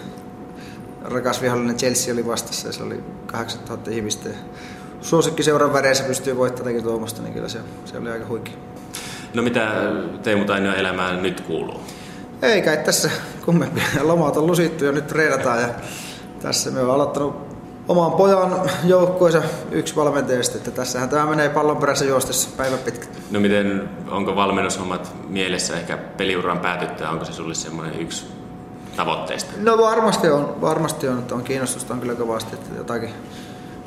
Rakas vihollinen Chelsea oli vastassa ja se oli 8000 ihmistä. Suosikki seuran väreissä pystyy voittamaan tuomasta, niin kyllä se, se oli aika huikea. No mitä Teemu Tainio elämään nyt kuuluu? Ei kai tässä kummempia. Lomat on lusittu ja nyt treenataan ja tässä me on aloittanut oman pojan joukkueensa yksi valmentajasta, että tässähän tämä menee pallon perässä juostessa päivä pitkä. No miten, onko valmennushommat mielessä ehkä peliuran päätyttää, onko se sulle semmoinen yksi tavoitteista? No varmasti on, varmasti on, että on kiinnostusta on kyllä kovasti, että jotakin,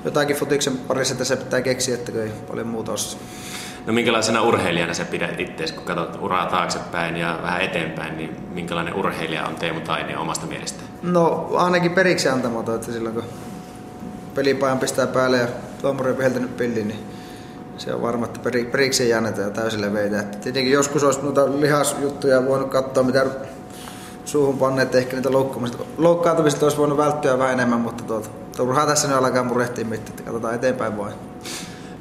jotakin futiksen parissa tässä pitää keksiä, että ei paljon muuta osaa. No minkälaisena urheilijana sä pidät itseäsi, kun katsot uraa taaksepäin ja vähän eteenpäin, niin minkälainen urheilija on Teemu Tainio omasta mielestä? No ainakin periksi antamaton, että silloin kun pelipajan pistää päälle ja tuomari on viheltänyt pillin, niin se on varma, että periksi ei anneta ja täysille veitä. Tietenkin joskus olisi noita lihasjuttuja voinut katsoa, mitä suuhun panneet, ehkä niitä loukkaantumista olisi voinut välttyä vähän enemmän, mutta tuota, turhaa tässä nyt alkaa murehtia mitään, että katsotaan eteenpäin vain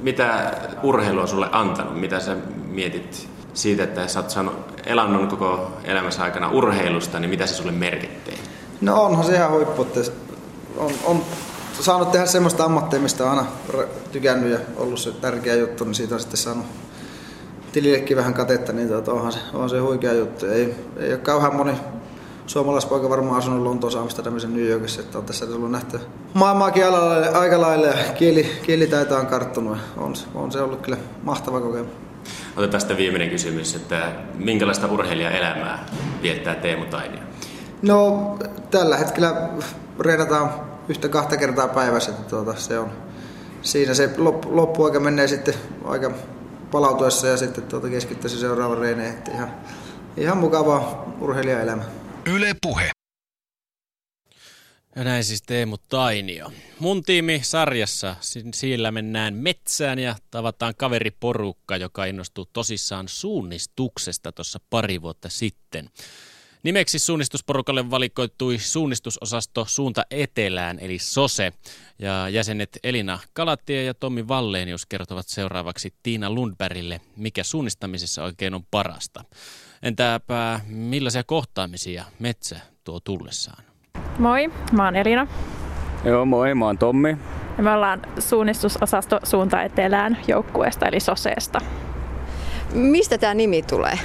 mitä urheilu on sulle antanut? Mitä sä mietit siitä, että sä oot saanut elannon koko elämässä aikana urheilusta, niin mitä se sulle merkittää? No onhan se ihan huippu, että on, on saanut tehdä semmoista ammattia, mistä on aina tykännyt ja ollut se tärkeä juttu, niin siitä on sitten saanut tilillekin vähän katetta, niin tuota, onhan se, on se huikea juttu. Ei, ei ole kauhean moni suomalaispoika varmaan asunut Lontoossa, Amsterdamissa, New Yorkissa, että on tässä tullut nähty maailmaakin aika lailla ja kieli, kielitaito on karttunut. On, on se ollut kyllä mahtava kokemus. Otetaan tästä viimeinen kysymys, että minkälaista urheilijaelämää viettää Teemu Tainio? No tällä hetkellä reenataan yhtä kahta kertaa päivässä, että tuota, se on, siinä se loppu, loppuaika menee sitten aika palautuessa ja sitten tuota keskittyy seuraavan reeneen, että ihan, ihan mukava urheilijaelämä. Yle Puhe. Ja näin siis Teemu Tainio. Mun tiimi sarjassa, siellä mennään metsään ja tavataan kaveriporukka, joka innostui tosissaan suunnistuksesta tuossa pari vuotta sitten. Nimeksi suunnistusporukalle valikoitui suunnistusosasto Suunta Etelään, eli SOSE. Ja jäsenet Elina Kalatie ja Tommi Valleenius kertovat seuraavaksi Tiina Lundbergille, mikä suunnistamisessa oikein on parasta. Entäpä millaisia kohtaamisia metsä tuo tullessaan? Moi, mä oon Elina. Joo, moi, mä oon Tommi. Ja me ollaan suunnistusosasto Suunta Etelään joukkueesta eli Soseesta. Mistä tämä nimi tulee?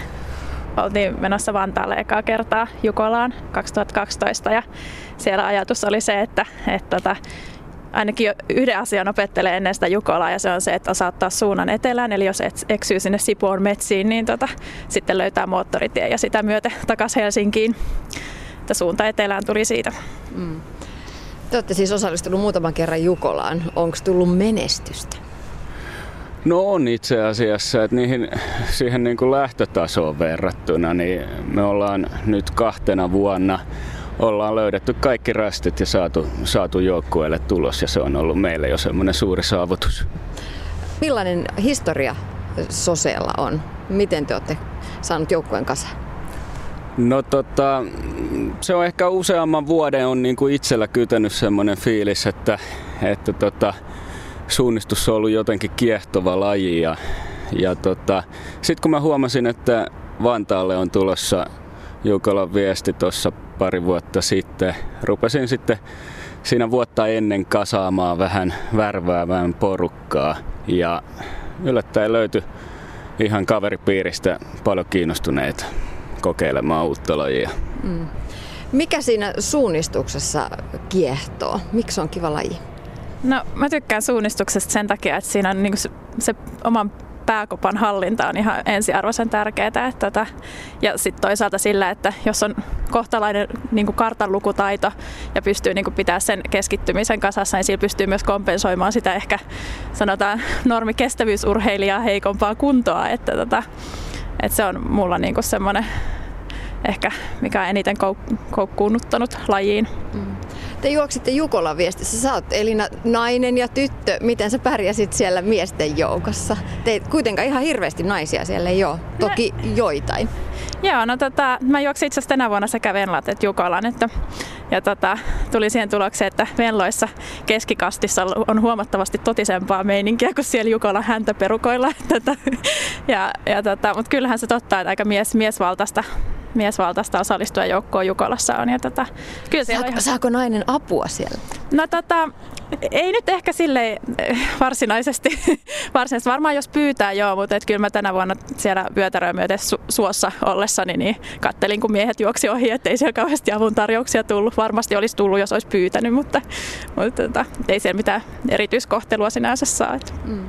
oltiin menossa Vantaalle ekaa kertaa Jukolaan 2012 ja siellä ajatus oli se, että, että tota, ainakin yhden asian opettelee ennen sitä Jukolaa ja se on se, että osaa ottaa suunnan etelään. Eli jos et eksyy sinne Sipoon metsiin, niin tota, sitten löytää moottoritie ja sitä myötä takaisin Helsinkiin. Että suunta etelään tuli siitä. Mm. Te olette siis osallistunut muutaman kerran Jukolaan. Onko tullut menestystä? No on itse asiassa, että niihin, siihen niin kuin lähtötasoon verrattuna, niin me ollaan nyt kahtena vuonna ollaan löydetty kaikki rastit ja saatu, saatu joukkueelle tulos ja se on ollut meille jo semmoinen suuri saavutus. Millainen historia Soseella on? Miten te olette saanut joukkueen kasaan? No tota, se on ehkä useamman vuoden on niin kuin itsellä kytänyt semmoinen fiilis, että, että tota, suunnistus on ollut jotenkin kiehtova laji. Ja, ja tota, sitten kun mä huomasin, että Vantaalle on tulossa Jukolan viesti tuossa pari vuotta sitten, rupesin sitten siinä vuotta ennen kasaamaan vähän värväävään porukkaa. Ja yllättäen löytyi ihan kaveripiiristä paljon kiinnostuneita kokeilemaan uutta lajia. Mm. Mikä siinä suunnistuksessa kiehtoo? Miksi on kiva laji? No mä tykkään suunnistuksesta sen takia, että siinä on niinku se, se oman pääkopan hallinta on ihan ensiarvoisen tärkeää. Että tota, ja sitten toisaalta sillä, että jos on kohtalainen niin kartanlukutaito ja pystyy niin pitää sen keskittymisen kasassa, niin sillä pystyy myös kompensoimaan sitä ehkä sanotaan normikestävyysurheilijaa heikompaa kuntoa. Että tota, että se on mulla niin semmoinen ehkä mikä on eniten kouk- koukkuunnuttanut lajiin. Mm. Te juoksitte Jukolan viestissä. Sä oot Elina nainen ja tyttö. Miten sä pärjäsit siellä miesten joukossa? Te kuitenkaan ihan hirveästi naisia siellä ei ole. Toki no, joitain. Joo, no tota, mä juoksin itse asiassa tänä vuonna sekä Venlat että Jukolan. Että, ja tota, tuli siihen tulokseen, että Venloissa keskikastissa on huomattavasti totisempaa meininkiä kuin siellä Jukolan häntäperukoilla. Tota, ja, ja tota, Mutta kyllähän se totta, että aika mies, miesvaltaista miesvaltaista osallistua joukkoon Jukolassa on. Ja tota, kyllä Saako, ihan... saako nainen apua siellä? No tota, ei nyt ehkä sille eh, varsinaisesti. varsinaisesti varmaan jos pyytää joo, mutta et kyllä mä tänä vuonna siellä vyötäröä myöten su- suossa ollessani, niin kattelin kun miehet juoksi ohi, ettei siellä kauheasti avun tarjouksia tullut. Varmasti olisi tullut, jos olisi pyytänyt, mutta, mutta tota, ei siellä mitään erityiskohtelua sinänsä saa. Mm.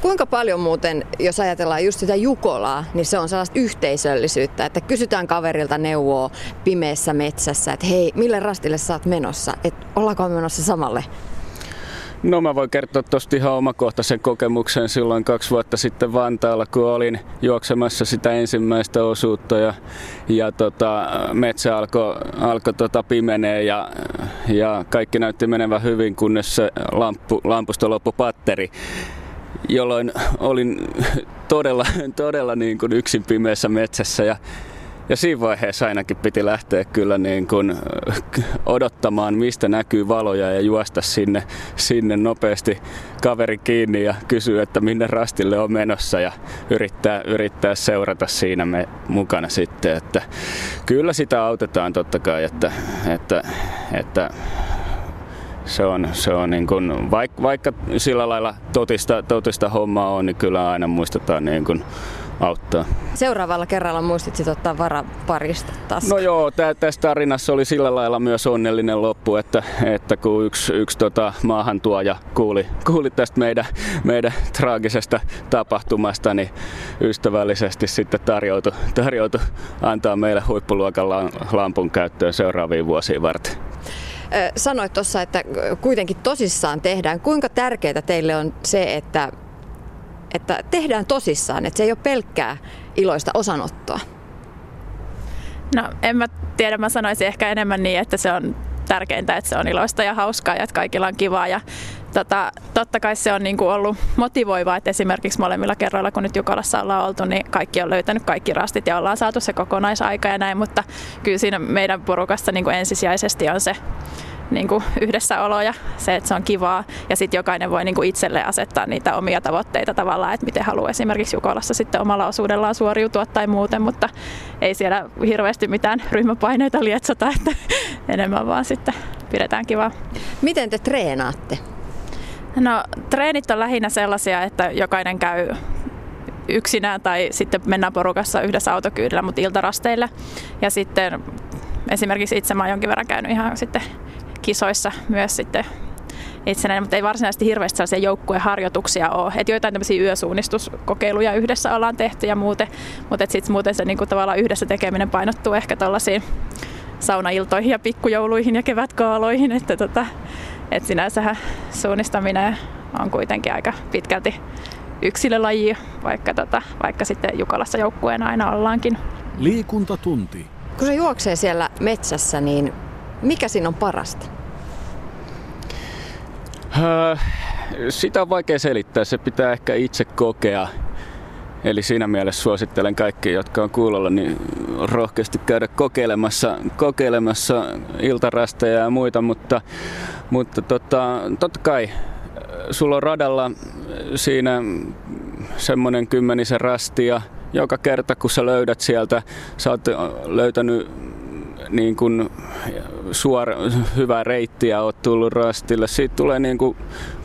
Kuinka paljon muuten, jos ajatellaan just sitä Jukolaa, niin se on sellaista yhteisöllisyyttä, että kysytään kaverilta neuvoa pimeässä metsässä, että hei, mille rastille sä oot menossa, että ollaanko menossa samalle? No mä voin kertoa tuosta ihan omakohtaisen kokemuksen. Silloin kaksi vuotta sitten Vantaalla, kun olin juoksemassa sitä ensimmäistä osuutta ja, ja tota, metsä alkoi alko tota pimenee ja, ja kaikki näytti menevän hyvin, kunnes se lampu, lampusta loppui patteri jolloin olin todella, todella niin kuin yksin pimeässä metsässä ja ja siinä vaiheessa ainakin piti lähteä kyllä niin kuin odottamaan, mistä näkyy valoja ja juosta sinne, sinne nopeasti kaveri kiinni ja kysyä, että minne rastille on menossa ja yrittää, yrittää seurata siinä me mukana sitten. Että kyllä sitä autetaan totta kai, että, että, että se on, se on niin kuin, vaikka, vaikka sillä lailla totista, totista hommaa on, niin kyllä aina muistetaan niin kuin auttaa. Seuraavalla kerralla muistitsit ottaa varaparista taas. No joo, tä, tässä tarinassa oli sillä lailla myös onnellinen loppu, että, että kun yksi, yksi tota, maahantuoja kuuli, kuuli tästä meidän, meidän traagisesta tapahtumasta, niin ystävällisesti sitten tarjoutui, tarjoutui antaa meille huippuluokan lampun käyttöön seuraaviin vuosiin varten. Sanoit tuossa, että kuitenkin tosissaan tehdään. Kuinka tärkeää teille on se, että että tehdään tosissaan, että se ei ole pelkkää iloista osanottoa? No en mä tiedä, mä sanoisin ehkä enemmän niin, että se on tärkeintä, että se on iloista ja hauskaa ja että kaikilla on kivaa. Ja tota, totta kai se on niin kuin ollut motivoivaa, että esimerkiksi molemmilla kerroilla, kun nyt Jukolassa ollaan oltu, niin kaikki on löytänyt kaikki rastit ja ollaan saatu se kokonaisaika ja näin, mutta kyllä siinä meidän porukassa niin kuin ensisijaisesti on se niin kuin yhdessäolo ja se, että se on kivaa. Ja sitten jokainen voi niin kuin itselle asettaa niitä omia tavoitteita tavallaan, että miten haluaa esimerkiksi Jukolassa sitten omalla osuudellaan suoriutua tai muuten, mutta ei siellä hirveästi mitään ryhmäpaineita lietsota, että enemmän vaan sitten pidetään kivaa. Miten te treenaatte? No treenit on lähinnä sellaisia, että jokainen käy yksinään tai sitten mennään porukassa yhdessä autokyydillä, mutta iltarasteille. Ja sitten esimerkiksi itse mä oon jonkin verran käynyt ihan sitten kisoissa myös sitten itsenäinen, mutta ei varsinaisesti hirveästi sellaisia joukkueharjoituksia ole. Et joitain tämmöisiä yösuunnistuskokeiluja yhdessä ollaan tehty ja muuten, mutta sitten muuten se niinku tavallaan yhdessä tekeminen painottuu ehkä tuollaisiin saunailtoihin ja pikkujouluihin ja kevätkaaloihin, että tota, et sinänsähän suunnistaminen on kuitenkin aika pitkälti yksilölaji, vaikka, tota, vaikka sitten Jukalassa joukkueena aina ollaankin. Liikuntatunti. Kun se juoksee siellä metsässä, niin mikä siinä on parasta? Öö, sitä on vaikea selittää, se pitää ehkä itse kokea. Eli siinä mielessä suosittelen kaikki, jotka on kuulolla, niin rohkeasti käydä kokeilemassa, kokeilemassa iltarasteja ja muita, mutta, mutta tota, totta kai sulla on radalla siinä semmoinen kymmenisen rastia. Joka kerta kun sä löydät sieltä, sä oot löytänyt niin kuin suora, hyvä reitti ja oot tullut rastille. Siitä tulee niin kuin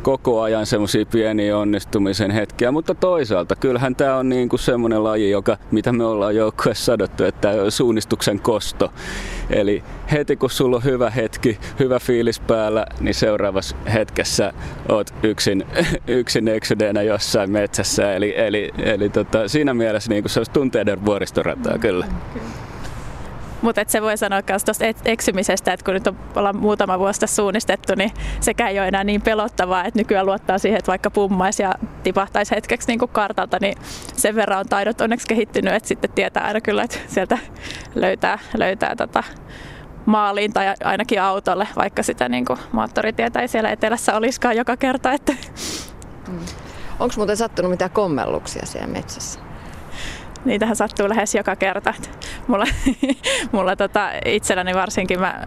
koko ajan semmoisia pieniä onnistumisen hetkiä, mutta toisaalta kyllähän tämä on niin kuin semmoinen laji, joka, mitä me ollaan joukkueessa sadottu, että suunnistuksen kosto. Eli heti kun sulla on hyvä hetki, hyvä fiilis päällä, niin seuraavassa hetkessä oot yksin, yksin eksydeenä jossain metsässä. Eli, eli, eli tota, siinä mielessä niin kuin se olisi tunteiden vuoristorataa kyllä. Okay. Mutta se voi sanoa myös tuosta eksymisestä, että kun nyt on ollaan muutama vuosi tässä suunnistettu, niin sekä ei ole enää niin pelottavaa, että nykyään luottaa siihen, että vaikka pummaisi ja tipahtaisi hetkeksi niin kuin kartalta, niin sen verran on taidot onneksi kehittynyt, että sitten tietää aina kyllä, että sieltä löytää, löytää tota maaliin tai ainakin autolle, vaikka sitä niin kuin moottoritietä ei siellä etelässä olisikaan joka kerta. Että... Mm. Onko muuten sattunut mitään kommelluksia siellä metsässä? Niitähän sattuu lähes joka kerta. Mulla, mulla tota, itselläni varsinkin mä,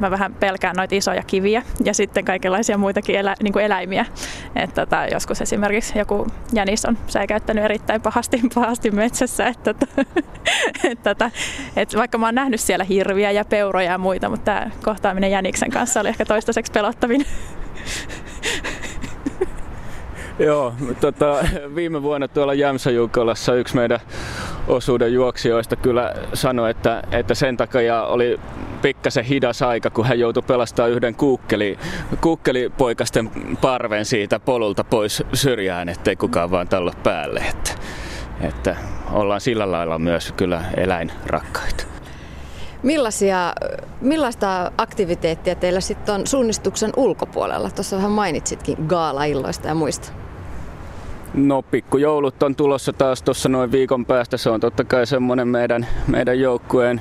mä vähän pelkään noita isoja kiviä ja sitten kaikenlaisia muitakin elä, niin kuin eläimiä. Et tota, joskus esimerkiksi joku jänis on säikäyttänyt erittäin pahasti, pahasti metsässä. Et tota, et tota, et vaikka mä oon nähnyt siellä hirviä ja peuroja ja muita, mutta tämä kohtaaminen jäniksen kanssa oli ehkä toistaiseksi pelottavin. Joo, tota, viime vuonna tuolla Jämsäjukolassa yksi meidän osuuden juoksijoista kyllä sanoi, että, että sen takia oli pikkasen hidas aika, kun hän joutui pelastamaan yhden kuukkeli, kuukkelipoikasten parven siitä polulta pois syrjään, ettei kukaan vaan tallo päälle. Että, että ollaan sillä lailla myös kyllä eläinrakkaita. Millaisia, millaista aktiviteettia teillä sitten on suunnistuksen ulkopuolella? Tuossa vähän mainitsitkin gaala-illoista ja muista. No pikkujoulut on tulossa taas tuossa noin viikon päästä. Se on totta kai semmoinen meidän, meidän joukkueen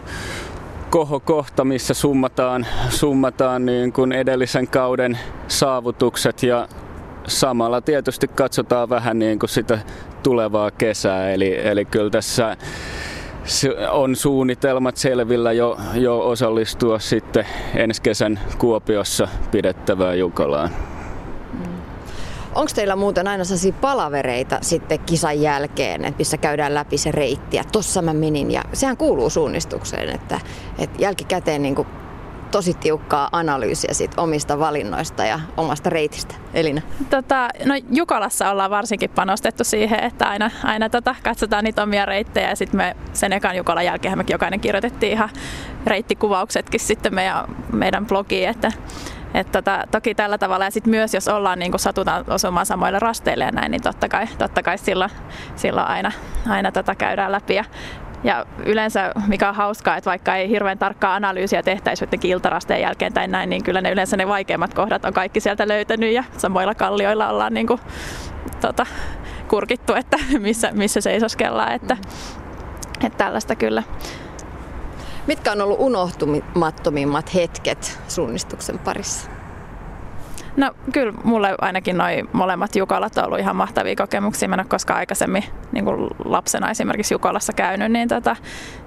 kohokohta, missä summataan, summataan niin kuin edellisen kauden saavutukset ja samalla tietysti katsotaan vähän niin kuin sitä tulevaa kesää. Eli, eli kyllä tässä on suunnitelmat selvillä jo, jo osallistua sitten ensi kesän Kuopiossa pidettävään Jukalaan. Onko teillä muuten aina sellaisia palavereita sitten kisan jälkeen, että missä käydään läpi se reitti ja tossa mä menin ja sehän kuuluu suunnistukseen, että, että jälkikäteen niin kuin tosi tiukkaa analyysiä sit omista valinnoista ja omasta reitistä. Elina? Tota, no Jukolassa ollaan varsinkin panostettu siihen, että aina, aina tota, katsotaan niitä omia reittejä ja sitten me sen ekan Jukolan jälkeen me jokainen kirjoitettiin ihan reittikuvauksetkin sitten meidän, meidän blogiin, että et tota, toki tällä tavalla ja sitten myös jos ollaan niin satutaan osumaan samoille rasteille ja näin, niin totta kai, totta kai silloin, silloin aina, aina tota käydään läpi. Ja, ja yleensä, mikä on hauskaa, että vaikka ei hirveän tarkkaa analyysiä tehtäisi jotenkin iltarasteen jälkeen tai näin, niin kyllä ne yleensä ne vaikeimmat kohdat on kaikki sieltä löytänyt ja samoilla kallioilla ollaan niin kuin, tota, kurkittu, että missä, missä seisoskellaan. Että, että tällaista kyllä. Mitkä on ollut unohtumattomimmat hetket suunnistuksen parissa? No kyllä mulle ainakin noin molemmat Jukolat on ollut ihan mahtavia kokemuksia. Mä en ole koskaan aikaisemmin niin kuin lapsena esimerkiksi Jukolassa käynyt, niin tota,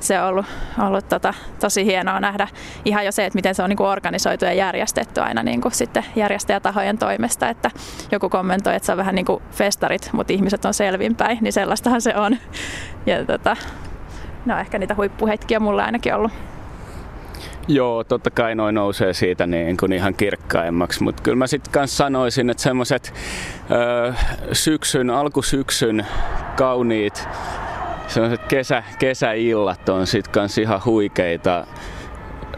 se on ollut, ollut tota, tosi hienoa nähdä ihan jo se, että miten se on niin kuin organisoitu ja järjestetty aina niin kuin sitten järjestäjätahojen toimesta. Että joku kommentoi, että se on vähän niin kuin festarit, mutta ihmiset on selvinpäin, niin sellaistahan se on. Ja tota, ne on ehkä niitä huippuhetkiä mulle ainakin ollut. Joo, totta kai noin nousee siitä niin kuin ihan kirkkaimmaksi, mutta kyllä mä sitten kanssa sanoisin, että semmoiset syksyn, alkusyksyn kauniit semmoiset kesä, kesäillat on sitten kanssa ihan huikeita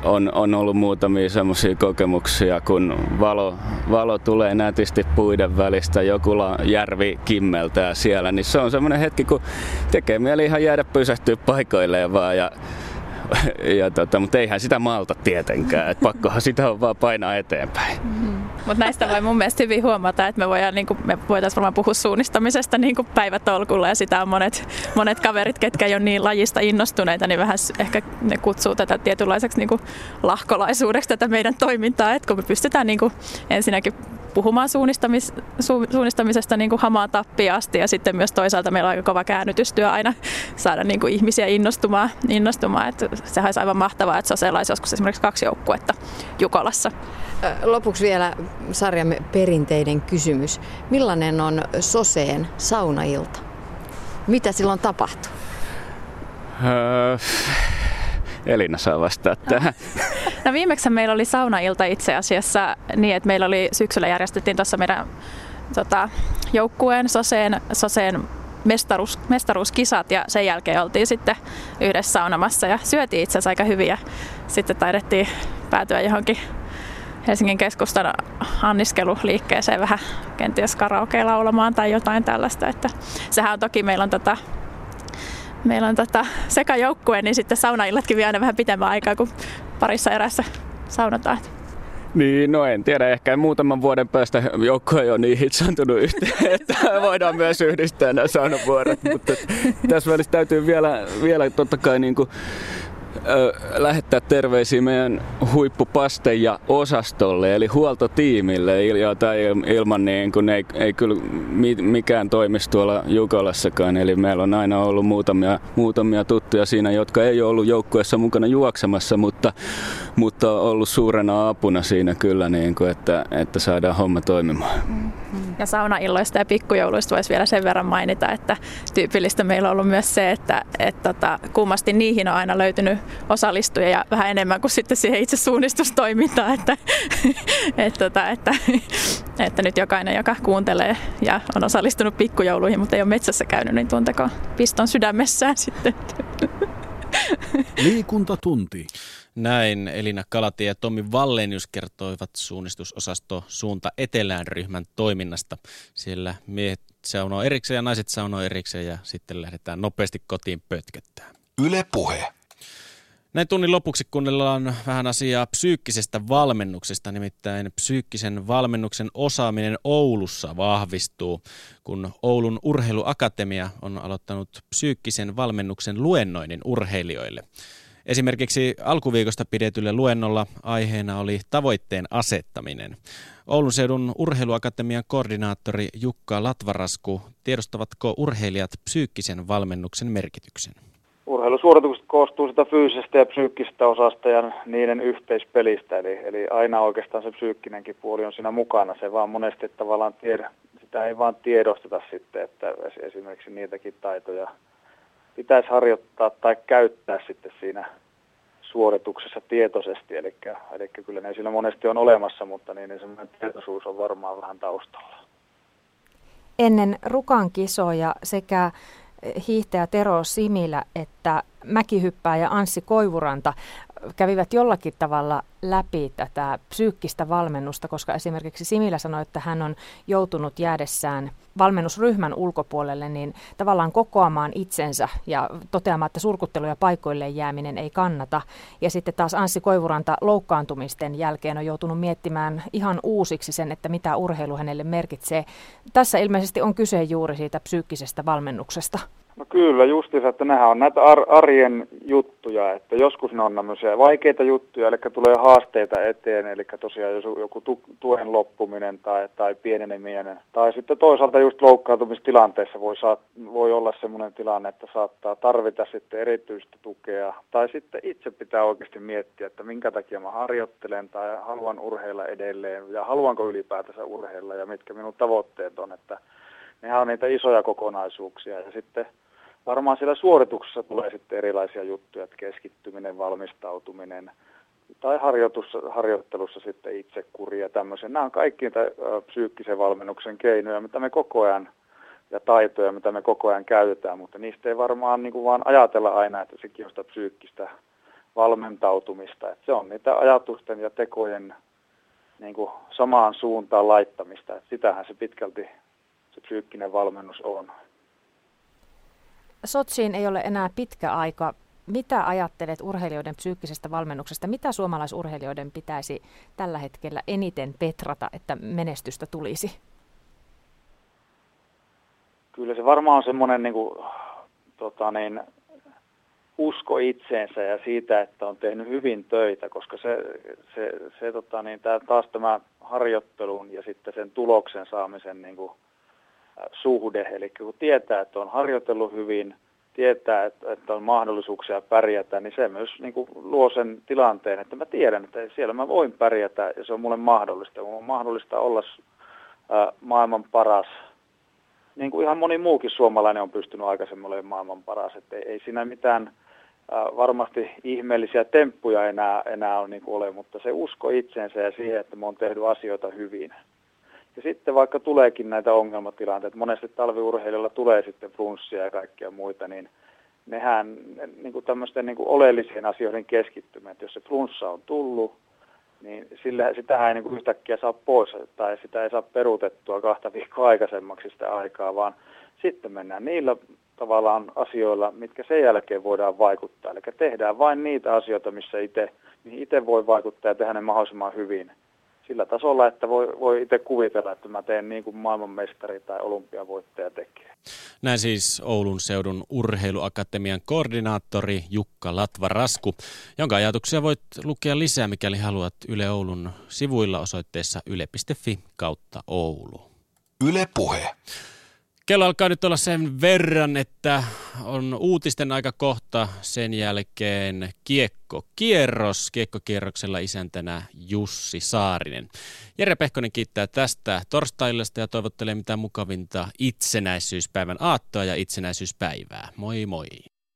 on, on ollut muutamia semmoisia kokemuksia, kun valo, valo tulee nätisti puiden välistä, joku järvi kimmeltää siellä, niin se on semmoinen hetki, kun tekee mieli ihan jäädä pysähtyä paikoilleen vaan ja ja tota, mutta eihän sitä malta tietenkään, että pakkohan sitä on vaan painaa eteenpäin. Mm-hmm. Mutta näistä voi mun mielestä hyvin huomata, että me, voidaan, niin kuin, me voitaisiin varmaan puhua suunnistamisesta niin kuin päivätolkulla ja sitä on monet, monet kaverit, ketkä ei ole niin lajista innostuneita, niin vähän ehkä ne kutsuu tätä tietynlaiseksi niin kuin lahkolaisuudeksi tätä meidän toimintaa, että kun me pystytään niin kuin ensinnäkin puhumaan suunnistamis, su, suunnistamisesta niin kuin hamaan tappiin asti ja sitten myös toisaalta meillä on aika kova käännytystyö aina saada niin kuin ihmisiä innostumaan, innostumaan. Että sehän olisi aivan mahtavaa, että se olisi joskus esimerkiksi kaksi joukkuetta Jukolassa. Lopuksi vielä sarjamme perinteinen kysymys. Millainen on Soseen saunailta? Mitä silloin tapahtuu? Öö, Elina saa vastaa tähän. No viimeksi meillä oli saunailta itse asiassa niin, että meillä oli syksyllä järjestettiin tuossa meidän tota, joukkueen Soseen, Soseen mestaruus, mestaruuskisat ja sen jälkeen oltiin sitten yhdessä saunamassa ja syötiin itse asiassa aika hyvin ja sitten taidettiin päätyä johonkin Helsingin keskustan anniskeluliikkeeseen vähän kenties karaoke laulamaan tai jotain tällaista. Että sehän on toki, meillä on tota, meillä on tota sekä joukkue, niin sitten saunaillatkin vie aina vähän pitemmän aikaa kuin parissa erässä saunataan. Niin, no en tiedä. Ehkä muutaman vuoden päästä joukko ei ole niin hitsantunut yhteen, että voidaan myös yhdistää nämä saunavuorot. Mutta tässä välissä täytyy vielä, vielä totta kai niin kuin lähettää terveisiä meidän huippupaste ja osastolle, eli huoltotiimille, jota ilman niin kun ei, ei kyllä mikään toimisi tuolla Jukolassakaan. Eli meillä on aina ollut muutamia, muutamia tuttuja siinä, jotka ei ole ollut joukkueessa mukana juoksemassa, mutta, mutta ollut suurena apuna siinä kyllä, niin kuin, että, että saadaan homma toimimaan. Ja saunailloista ja pikkujouluista voisi vielä sen verran mainita, että tyypillistä meillä on ollut myös se, että, että tota, kummasti niihin on aina löytynyt osallistujia vähän enemmän kuin sitten siihen itse suunnistustoimintaan, että, että, tota, että, että nyt jokainen, joka kuuntelee ja on osallistunut pikkujouluihin, mutta ei ole metsässä käynyt, niin tunteko piston sydämessään sitten. Liikuntatunti. Näin Elina Kalatie ja Tommi Vallenius kertoivat suunnistusosasto Suunta Etelään ryhmän toiminnasta. Siellä miehet saunoo erikseen ja naiset saunoo erikseen ja sitten lähdetään nopeasti kotiin pötköttää. Yle Puhe. Näin tunnin lopuksi kuunnellaan vähän asiaa psyykkisestä valmennuksesta, nimittäin psyykkisen valmennuksen osaaminen Oulussa vahvistuu, kun Oulun urheiluakatemia on aloittanut psyykkisen valmennuksen luennoinnin urheilijoille. Esimerkiksi alkuviikosta pidetylle luennolla aiheena oli tavoitteen asettaminen. Oulun seudun urheiluakatemian koordinaattori Jukka Latvarasku, tiedostavatko urheilijat psyykkisen valmennuksen merkityksen? Urheilusuoritukset koostuu sitä fyysisestä ja psyykkisestä osasta ja niiden yhteispelistä, eli, eli aina oikeastaan se psyykkinenkin puoli on siinä mukana. Se vaan monesti tavallaan tiedä, sitä ei vaan tiedosteta sitten, että esimerkiksi niitäkin taitoja pitäisi harjoittaa tai käyttää sitten siinä suorituksessa tietoisesti, eli, eli kyllä ne siinä monesti on olemassa, mutta niin, niin semmoinen tietoisuus on varmaan vähän taustalla. Ennen Rukan kisoja sekä hiihtäjä Tero Similä että mäkihyppääjä Anssi Koivuranta kävivät jollakin tavalla läpi tätä psyykkistä valmennusta, koska esimerkiksi Similä sanoi, että hän on joutunut jäädessään valmennusryhmän ulkopuolelle, niin tavallaan kokoamaan itsensä ja toteamaan, että surkuttelu ja paikoilleen jääminen ei kannata. Ja sitten taas Anssi Koivuranta loukkaantumisten jälkeen on joutunut miettimään ihan uusiksi sen, että mitä urheilu hänelle merkitsee. Tässä ilmeisesti on kyse juuri siitä psyykkisestä valmennuksesta. No kyllä justiinsa, että nehän on näitä ar- arjen juttuja, että joskus ne on tämmöisiä vaikeita juttuja, eli tulee haasteita eteen, eli tosiaan jos joku tu- tuen loppuminen tai, tai pieneneminen. Tai sitten toisaalta just loukkaantumistilanteessa voi, saa, voi olla semmoinen tilanne, että saattaa tarvita sitten erityistä tukea. Tai sitten itse pitää oikeasti miettiä, että minkä takia mä harjoittelen tai haluan urheilla edelleen ja haluanko ylipäätänsä urheilla ja mitkä minun tavoitteet on, että nehän on niitä isoja kokonaisuuksia ja sitten varmaan siellä suorituksessa tulee sitten erilaisia juttuja, että keskittyminen, valmistautuminen, tai harjoittelussa sitten itsekuri ja tämmöisen. Nämä on kaikki niitä psyykkisen valmennuksen keinoja, mitä me koko ajan ja taitoja, mitä me koko ajan käytetään, mutta niistä ei varmaan niin kuin vaan ajatella aina, että sekin on sitä psyykkistä valmentautumista. Että se on niitä ajatusten ja tekojen niin kuin samaan suuntaan laittamista. Että sitähän se pitkälti se psyykkinen valmennus on. Sotsiin ei ole enää pitkä aika. Mitä ajattelet urheilijoiden psyykkisestä valmennuksesta? Mitä suomalaisurheilijoiden pitäisi tällä hetkellä eniten petrata, että menestystä tulisi? Kyllä se varmaan on semmoinen niin kuin, tota niin, usko itseensä ja siitä, että on tehnyt hyvin töitä, koska se, se, se tota niin, tää, taas tämä harjoittelun ja sitten sen tuloksen saamisen niin kuin, suhde, eli kun tietää, että on harjoitellut hyvin, tietää, että, on mahdollisuuksia pärjätä, niin se myös niin kuin, luo sen tilanteen, että mä tiedän, että siellä mä voin pärjätä ja se on mulle mahdollista. Mun on mahdollista olla maailman paras niin kuin ihan moni muukin suomalainen on pystynyt aikaisemmin olemaan maailman paras. Että ei, siinä mitään varmasti ihmeellisiä temppuja enää, enää ole, niin ole, mutta se usko itseensä ja siihen, että mä oon tehnyt asioita hyvin. Ja sitten vaikka tuleekin näitä ongelmatilanteita, monesti talviurheilijoilla tulee sitten flunssia ja kaikkia muita, niin nehän niin kuin tämmöisten niin kuin oleellisien asioiden keskittymään, että jos se flunssa on tullut, niin sillä, sitähän ei niin kuin yhtäkkiä saa pois tai sitä ei saa peruutettua kahta viikkoa aikaisemmaksi sitä aikaa, vaan sitten mennään niillä tavallaan asioilla, mitkä sen jälkeen voidaan vaikuttaa. Eli tehdään vain niitä asioita, missä itse, mihin itse voi vaikuttaa ja tehdä ne mahdollisimman hyvin sillä tasolla, että voi, voi itse kuvitella, että mä teen niin kuin maailmanmestari tai olympiavoittaja tekee. Näin siis Oulun seudun urheiluakatemian koordinaattori Jukka Latva-Rasku, jonka ajatuksia voit lukea lisää, mikäli haluat Yle Oulun sivuilla osoitteessa yle.fi kautta Oulu. Yle Puhe. Kello alkaa nyt olla sen verran, että on uutisten aika kohta. Sen jälkeen kiekkokierros. Kiekkokierroksella isäntänä Jussi Saarinen. Jere Pehkonen kiittää tästä torstaillesta ja toivottelee mitä mukavinta itsenäisyyspäivän aattoa ja itsenäisyyspäivää. Moi moi!